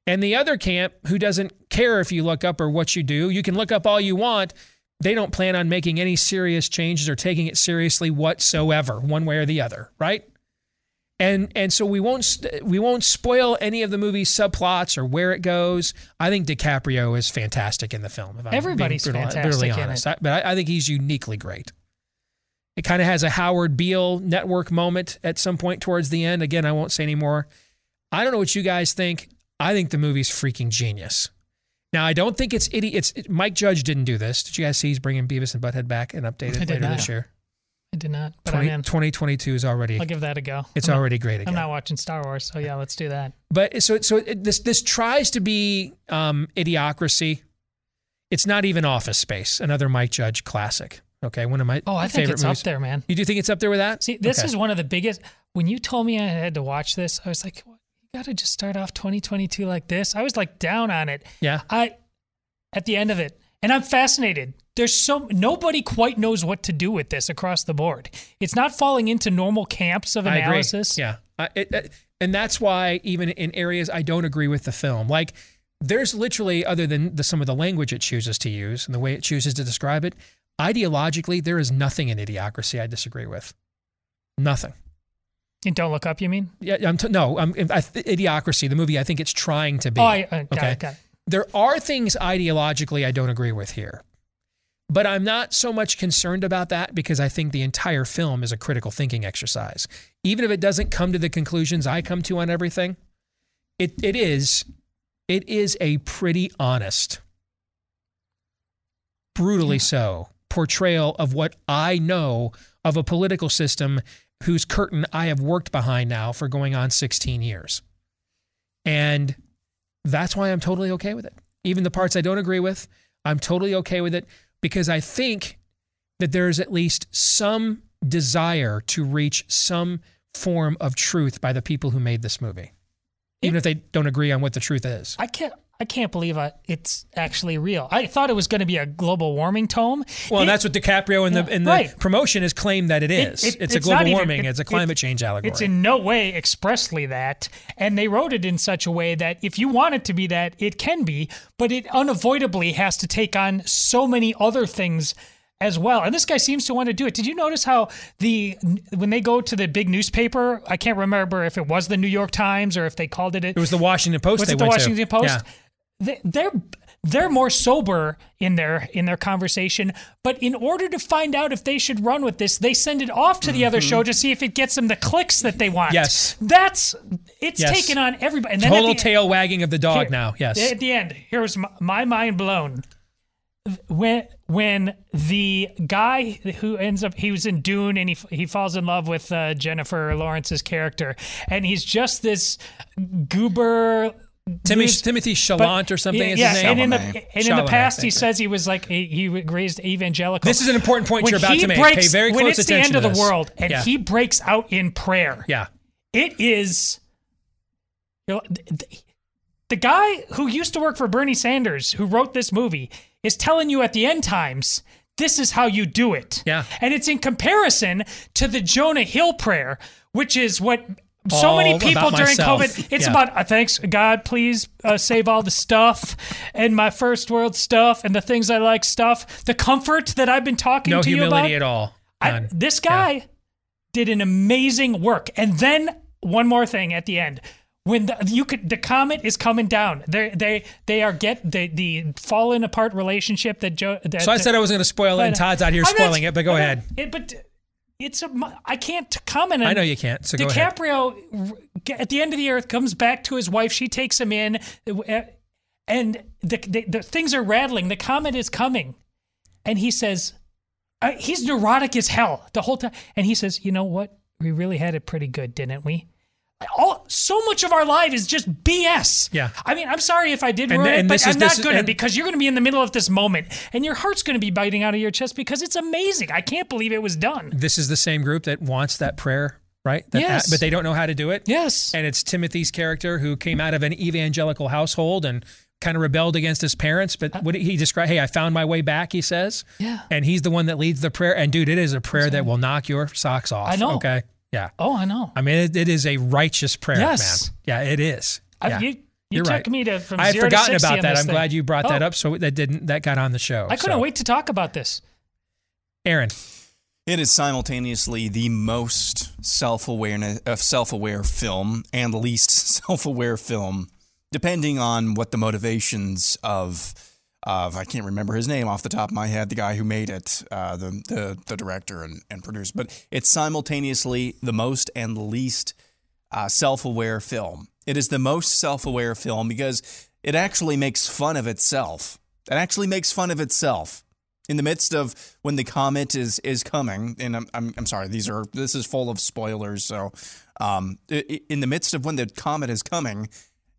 B: And the other camp who doesn't care if you look up or what you do, you can look up all you want. They don't plan on making any serious changes or taking it seriously whatsoever, one way or the other, right? And and so we won't we won't spoil any of the movie's subplots or where it goes. I think DiCaprio is fantastic in the film. If I'm
R: Everybody's
B: brutally-
R: fantastic
B: honest. I- but I, I think he's uniquely great. It kind of has a Howard Beale network moment at some point towards the end. Again, I won't say any more. I don't know what you guys think. I think the movie's freaking genius. Now, I don't think it's idiot. It's it, Mike Judge didn't do this. Did you guys see he's bringing Beavis and Butthead back and updated later
R: not.
B: this year?
R: I did not, but
B: 20,
R: I'm in.
B: 2022 is already.
R: I'll give that a go.
B: It's
R: I'm not-
B: already great again.
R: I'm not watching Star Wars, so yeah, let's do that.
B: But so so it, this this tries to be um, idiocracy. It's not even Office Space, another Mike Judge classic. Okay, one of my
R: Oh, I think it's
B: movies.
R: up there, man.
B: You do think it's up there with that?
R: See, this
B: Okay.
R: is one of the biggest. When you told me I had to watch this, I was like, "What? you got to just start off 2022 like this. I was like down on it.
B: Yeah.
R: I at the end of it, and I'm fascinated. There's so nobody quite knows what to do with this across the board. It's not falling into normal camps of
B: I agree.
R: analysis.
B: Yeah, I, it, it- and that's why even in areas I don't agree with the film, like there's literally other than the, some of the language it chooses to use and the way it chooses to describe it, ideologically there is nothing in Idiocracy I disagree with. Nothing.
R: And don't look up. You mean?
B: Yeah, I'm t- no, I'm, I, Idiocracy, the movie I think it's trying to be.
R: Oh, I, uh, got it. It.
B: There are things ideologically I don't agree with here. But I'm not so much concerned about that because I think the entire film is a critical thinking exercise. Even if it doesn't come to the conclusions I come to on everything, it, it is it is a pretty honest, brutally so, portrayal of what I know of a political system whose curtain I have worked behind now for going on 16 years. And that's why I'm totally okay with it. Even the parts I don't agree with, I'm totally okay with it because I think that there's at least some desire to reach some form of truth by the people who made this movie, even if they don't agree on what the truth is.
R: I can't. I can't believe I, it's actually real. I thought it was going to be a global warming tome.
B: Well,
R: It-
B: and that's what DiCaprio in the in the
R: right.
B: promotion has claimed that it
R: It-
B: is.
R: it-
B: it's, a global
R: even-
B: warming.
R: it-
B: it's a
R: it-
B: climate change allegory.
R: It's in no way expressly that. And they wrote it in such a way that if you want it to be that, it can be, but it unavoidably has to take on so many other things as well. And this guy seems to want to do it. Did you notice how the when they go to the big newspaper, I can't remember if it was the New York Times or if they called it
B: it it was the Washington Post.
R: was it the
B: went to.
R: Washington Post?
B: Yeah.
R: They, they're they're more sober in their in their conversation. But in order to find out if they should run with this, they send it off to the other
B: Mhm.
R: show to see if it gets them the clicks that they want.
B: Yes.
R: that's it's
B: Yes.
R: taken on everybody. And
B: Total
R: the-
B: tail wagging of the dog
R: here-
B: now. Yes.
R: At the end, here's my, my mind blown. When when the guy who ends up he was in Dune and he he falls in love with uh, Jennifer Lawrence's character and he's just this goober.
B: Timmy-
R: loose-
B: Timothy Chalamet or something is
R: Yeah,
B: his
R: and in the and in the past he says he was like he, he raised evangelical.
B: This is an important point
R: When
B: you're about to make.
R: Breaks,
B: Pay very close when
R: it's the end of the world and
B: Yeah.
R: he breaks out in prayer.
B: Yeah.
R: It is. You know, th- th- the guy who used to work for Bernie Sanders, who wrote this movie, is telling you at the end times, this is how you do it.
B: Yeah.
R: And it's in comparison to the Jonah Hill prayer, which is what so
B: All
R: many people during
B: myself.
R: COVID, it's
B: Yeah.
R: about, uh, thanks, God, please uh, save all the stuff and my first world stuff and the things I like stuff, the comfort that I've been talking
B: No
R: to you about.
B: No humility at all.
R: I, this guy did an amazing work. And then one more thing at the end. When the, you could, the comet is coming down. They they they are get the the fallen apart relationship that Joe. That,
B: So I said I wasn't going to spoil it, and Todd's out here
R: I'm not-
B: spoiling it. But go
R: I'm not-
B: ahead.
R: It, but it's a. I can't comment. on
B: I know you can't. So.
R: DiCaprio at the end of the earth comes back to his wife. She takes him in, uh, and the, the the things are rattling. The comet is coming, and he says, uh, he's neurotic as hell the whole time. And he says, you know what? We really had it pretty good, didn't we? All so much of our life is just BS.
B: Yeah.
R: I mean, I'm sorry if I did
B: And-
R: ruin
B: and
R: it, but I'm
B: is-
R: not gonna because you're gonna be in the middle of this moment, and your heart's gonna be biting out of your chest because it's amazing. I can't believe it was done.
B: This is the same group that wants that prayer, right? That,
R: Yes.
B: But they don't know how to do it.
R: Yes.
B: And it's Timothy's character who came out of an evangelical household and kind of rebelled against his parents. But uh. what did he describe? Hey, I found my way back. He says.
R: Yeah.
B: And he's the one that leads the prayer. And dude, it is a prayer that will knock your socks off.
R: I know.
B: Okay. Yeah.
R: Oh, I know.
B: I mean, it, it is a righteous prayer,
R: Yes.
B: man. Yeah, it is.
R: I-
B: Yeah.
R: you- you
B: You're
R: took
B: right.
R: me to- from
B: I had
R: zero to
B: forgotten about that. I'm
R: thing.
B: glad you brought that
R: Oh.
B: up. So that didn't that got on the show.
R: I couldn't
B: So,
R: wait to talk about this.
B: Aaron.
C: It is simultaneously the most self-awareness uh, self-aware film and least self-aware film, depending on what the motivations of of I can't remember his name off the top of my head, the guy who made it, uh, the, the the director and, and producer. But it's simultaneously the most and least uh, self-aware film. It is the most self-aware film because it actually makes fun of itself. It actually makes fun of itself in the midst of when the comet is is coming. And I'm I'm, I'm sorry, these are this is full of spoilers. So, um, in the midst of when the comet is coming,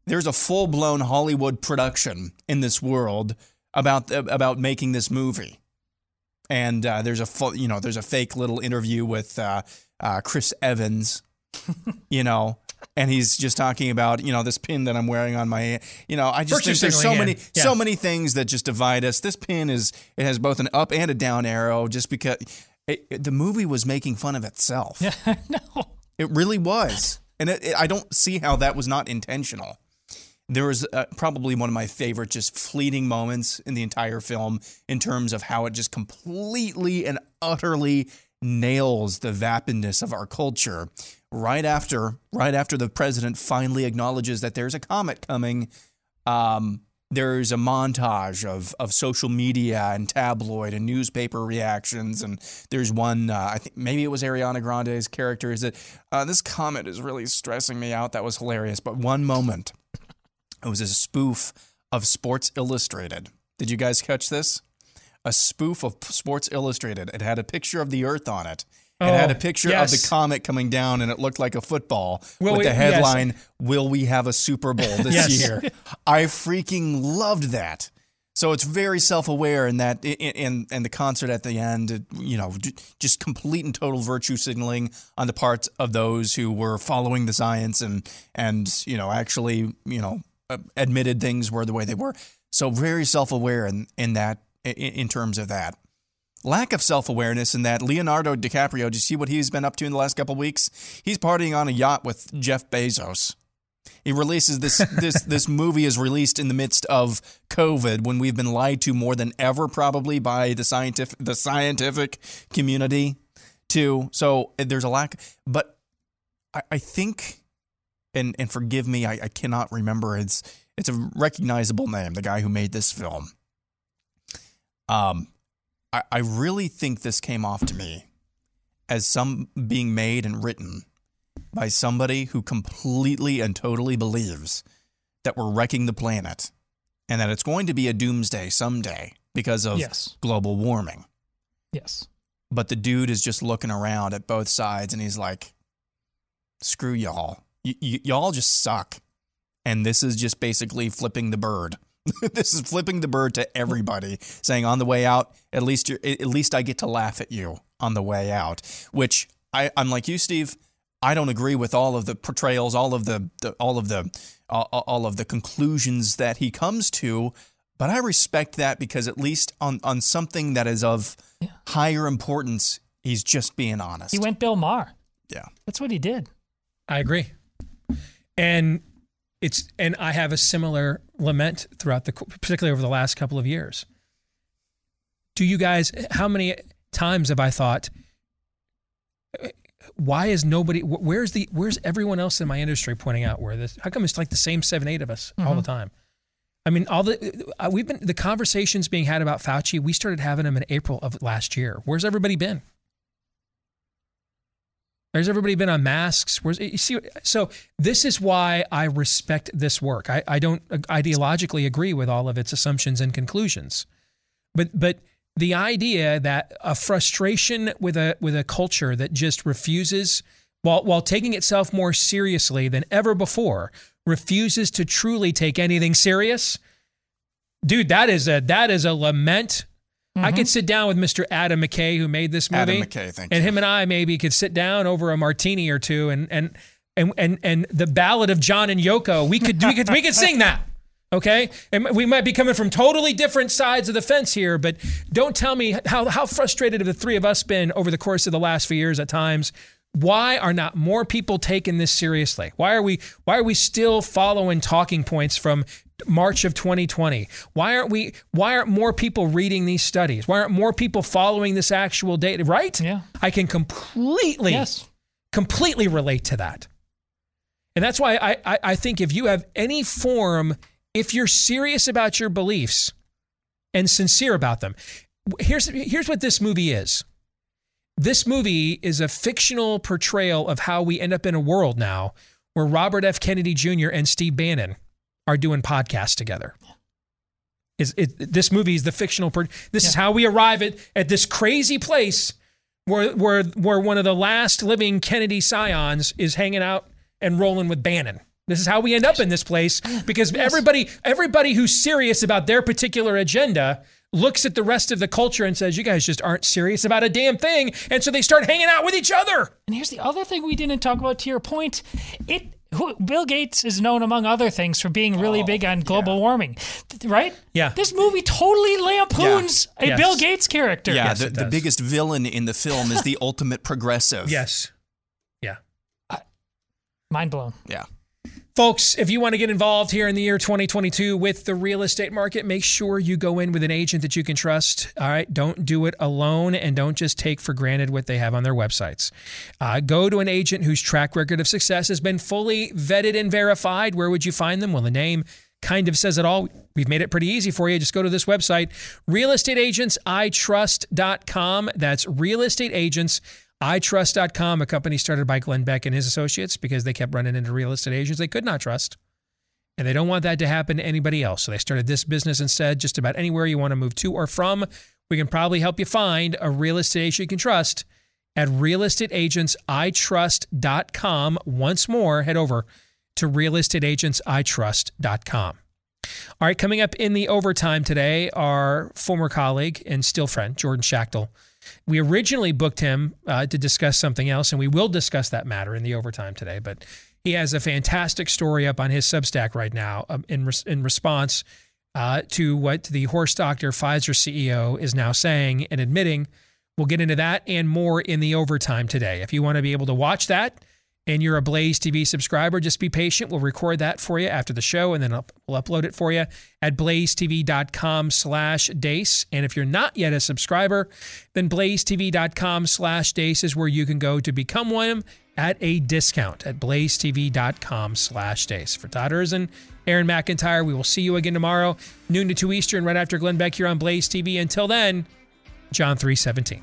C: there's a full-blown Hollywood production in this world about about making this movie and uh, there's a full, you know there's a fake little interview with uh, uh, Chris Evans, you know, and he's just talking about you know this pin that I'm wearing on my you know I just
B: Virtue
C: think there's so many.
B: Yeah.
C: so many things that just divide us. This pin is it has both an up and a down arrow just because it, it- the movie was making fun of itself.
R: Yeah, no,
C: it really was, and it- I don't see how that was not intentional there was uh, probably one of my favorite just fleeting moments in the entire film in terms of how it just completely and utterly nails the vapidness of our culture. Right after right after the president finally acknowledges that there's a comet coming um, there's a montage of, of social media and tabloid and newspaper reactions. And there's one uh, i think maybe it was ariana grande's character is that uh, this comet is really stressing me out. That was hilarious. But one moment it was a spoof of Sports Illustrated. Did you guys catch this? A spoof of Sports Illustrated. It had a picture of the Earth on it. It had a
B: Oh,
C: picture of the comet coming down, and it looked like a football
B: Will
C: with
B: we-
C: the
B: yes.
C: headline, Will we have a Super Bowl this
B: Yes.
C: year? I freaking loved that. So it's very self-aware in that, in, and the concert at the end, you know, just complete and total virtue signaling on the part of those who were following the science and and you know actually you know admitted things were the way they were. So very self-aware in in that in, in terms of that. Lack of self-awareness in that Leonardo DiCaprio. Do you see what he's been up to in the last couple weeks? He's partying on a yacht with Jeff Bezos. He releases this this this movie is released in the midst of COVID when we've been lied to more than ever probably by the scientific the scientific community too. So uh, there's a lack but I, I think and and forgive me, I, I cannot remember. It's It's a recognizable name, the guy who made this film. Um, I, I really think this came off to me as some being made and written by somebody who completely and totally believes that we're wrecking the planet and that it's going to be a doomsday someday because of
R: Yes.
C: global warming.
R: Yes.
C: But the dude is just looking around at both sides and he's like, screw y'all. Y- y- y'all just suck. And this is just basically flipping the bird. this is flipping the bird to everybody, saying on the way out, at least you're, at least I get to laugh at you on the way out. Which I, I'm like you, Steve. I don't agree with all of the portrayals, all of the, the all of the all, all of the conclusions that he comes to, but I respect that because at least on on something that is of higher importance, he's just being honest.
R: He went Bill Maher.
C: Yeah.
R: That's what he did.
B: I agree. And it's and I have a similar lament throughout the particularly over the last couple of years. Do you guys how many times have I thought why is nobody where's the where's everyone else in my industry pointing out where this how come it's like the same 7 8 of us all the
R: Mhm.
B: time? I mean, all the uh, we've been the conversations being had about Fauci. We started having them in April of last year. Where's everybody been? Where's everybody been on masks? Where's you see? So this is why I respect this work. I, I don't ideologically agree with all of its assumptions and conclusions, but but the idea that a frustration with a with a culture that just refuses, while while taking itself more seriously than ever before, refuses to truly take anything serious, dude. That is a that is a lament. I could mm-hmm. sit down with Mr. Adam McKay, who made this movie.
C: Adam McKay, thank
B: and him and I maybe could sit down over a martini or two, and and and and and the Ballad of John and Yoko. We could we could we could sing that. Okay, and we might be coming from totally different sides of the fence here, but don't tell me how how frustrated have the three of us been over the course of the last few years at times. Why are not more people taking this seriously? Why are we why are we still following talking points from March of 2020? Why aren't we why aren't more people reading these studies? Why aren't more people following this actual data? Right?
R: Yeah.
B: I can completely
R: Yes.
B: completely relate to that. And that's why I, I, I think if you have any form, if you're serious about your beliefs and sincere about them, here's here's what this movie is. This movie is a fictional portrayal of how we end up in a world now where Robert F. Kennedy Jr. and Steve Bannon are doing podcasts together. Is it, this movie is the fictional? Per, this is how we arrive at at this crazy place where where where one of the last living Kennedy scions is hanging out and rolling with Bannon. This is how we end up in this place because everybody everybody who's serious about their particular agenda looks at the rest of the culture and says, "You guys just aren't serious about a damn thing," and so they start hanging out with each other.
R: And here's the other thing we didn't talk about to your point. It who, Bill Gates is known among other things for being really oh, big on global warming, right?
B: Yeah.
R: This movie totally lampoons a
C: Yes.
R: Bill Gates character.
C: Yeah, the, the biggest villain in the film is the ultimate progressive.
B: Yes. Yeah.
R: Mind blown.
C: Yeah.
B: Folks, if you want to get involved here in the year 2022 with the real estate market, make sure you go in with an agent that you can trust. All right. Don't do it alone and don't just take for granted what they have on their websites. Uh, go to an agent whose track record of success has been fully vetted and verified. Where would you find them? Well, the name kind of says it all. We've made it pretty easy for you. Just go to this website, realestateagentsitrust.com. That's realestateagentsitrust.com, a company started by Glenn Beck and his associates because they kept running into real estate agents they could not trust. And they don't want that to happen to anybody else. So they started this business instead, just about anywhere you want to move to or from. We can probably help you find a real estate agent you can trust at realestateagentsitrust.com. Once more, head over to realestateagentsitrust.com. All right, coming up in the overtime today, our former colleague and still friend, Jordan Schachtel. We originally booked him uh, to discuss something else, and we will discuss that matter in the overtime today. But he has a fantastic story up on his Substack right now um, in, res- in response uh, to what the horse doctor Pfizer CEO is now saying and admitting. We'll get into that and more in the overtime today. If you want to be able to watch that and you're a Blaze TV subscriber, just be patient. We'll record that for you after the show, and then we'll upload it for you at blazetv.com slash deace. And if you're not yet a subscriber, then blazetv.com slash deace is where you can go to become one at a discount at blazetv.com slash deace. For Todd Erzen, Aaron McIntire, we will see you again tomorrow, noon to 2 Eastern, right after Glenn Beck here on Blaze TV. Until then, John 317.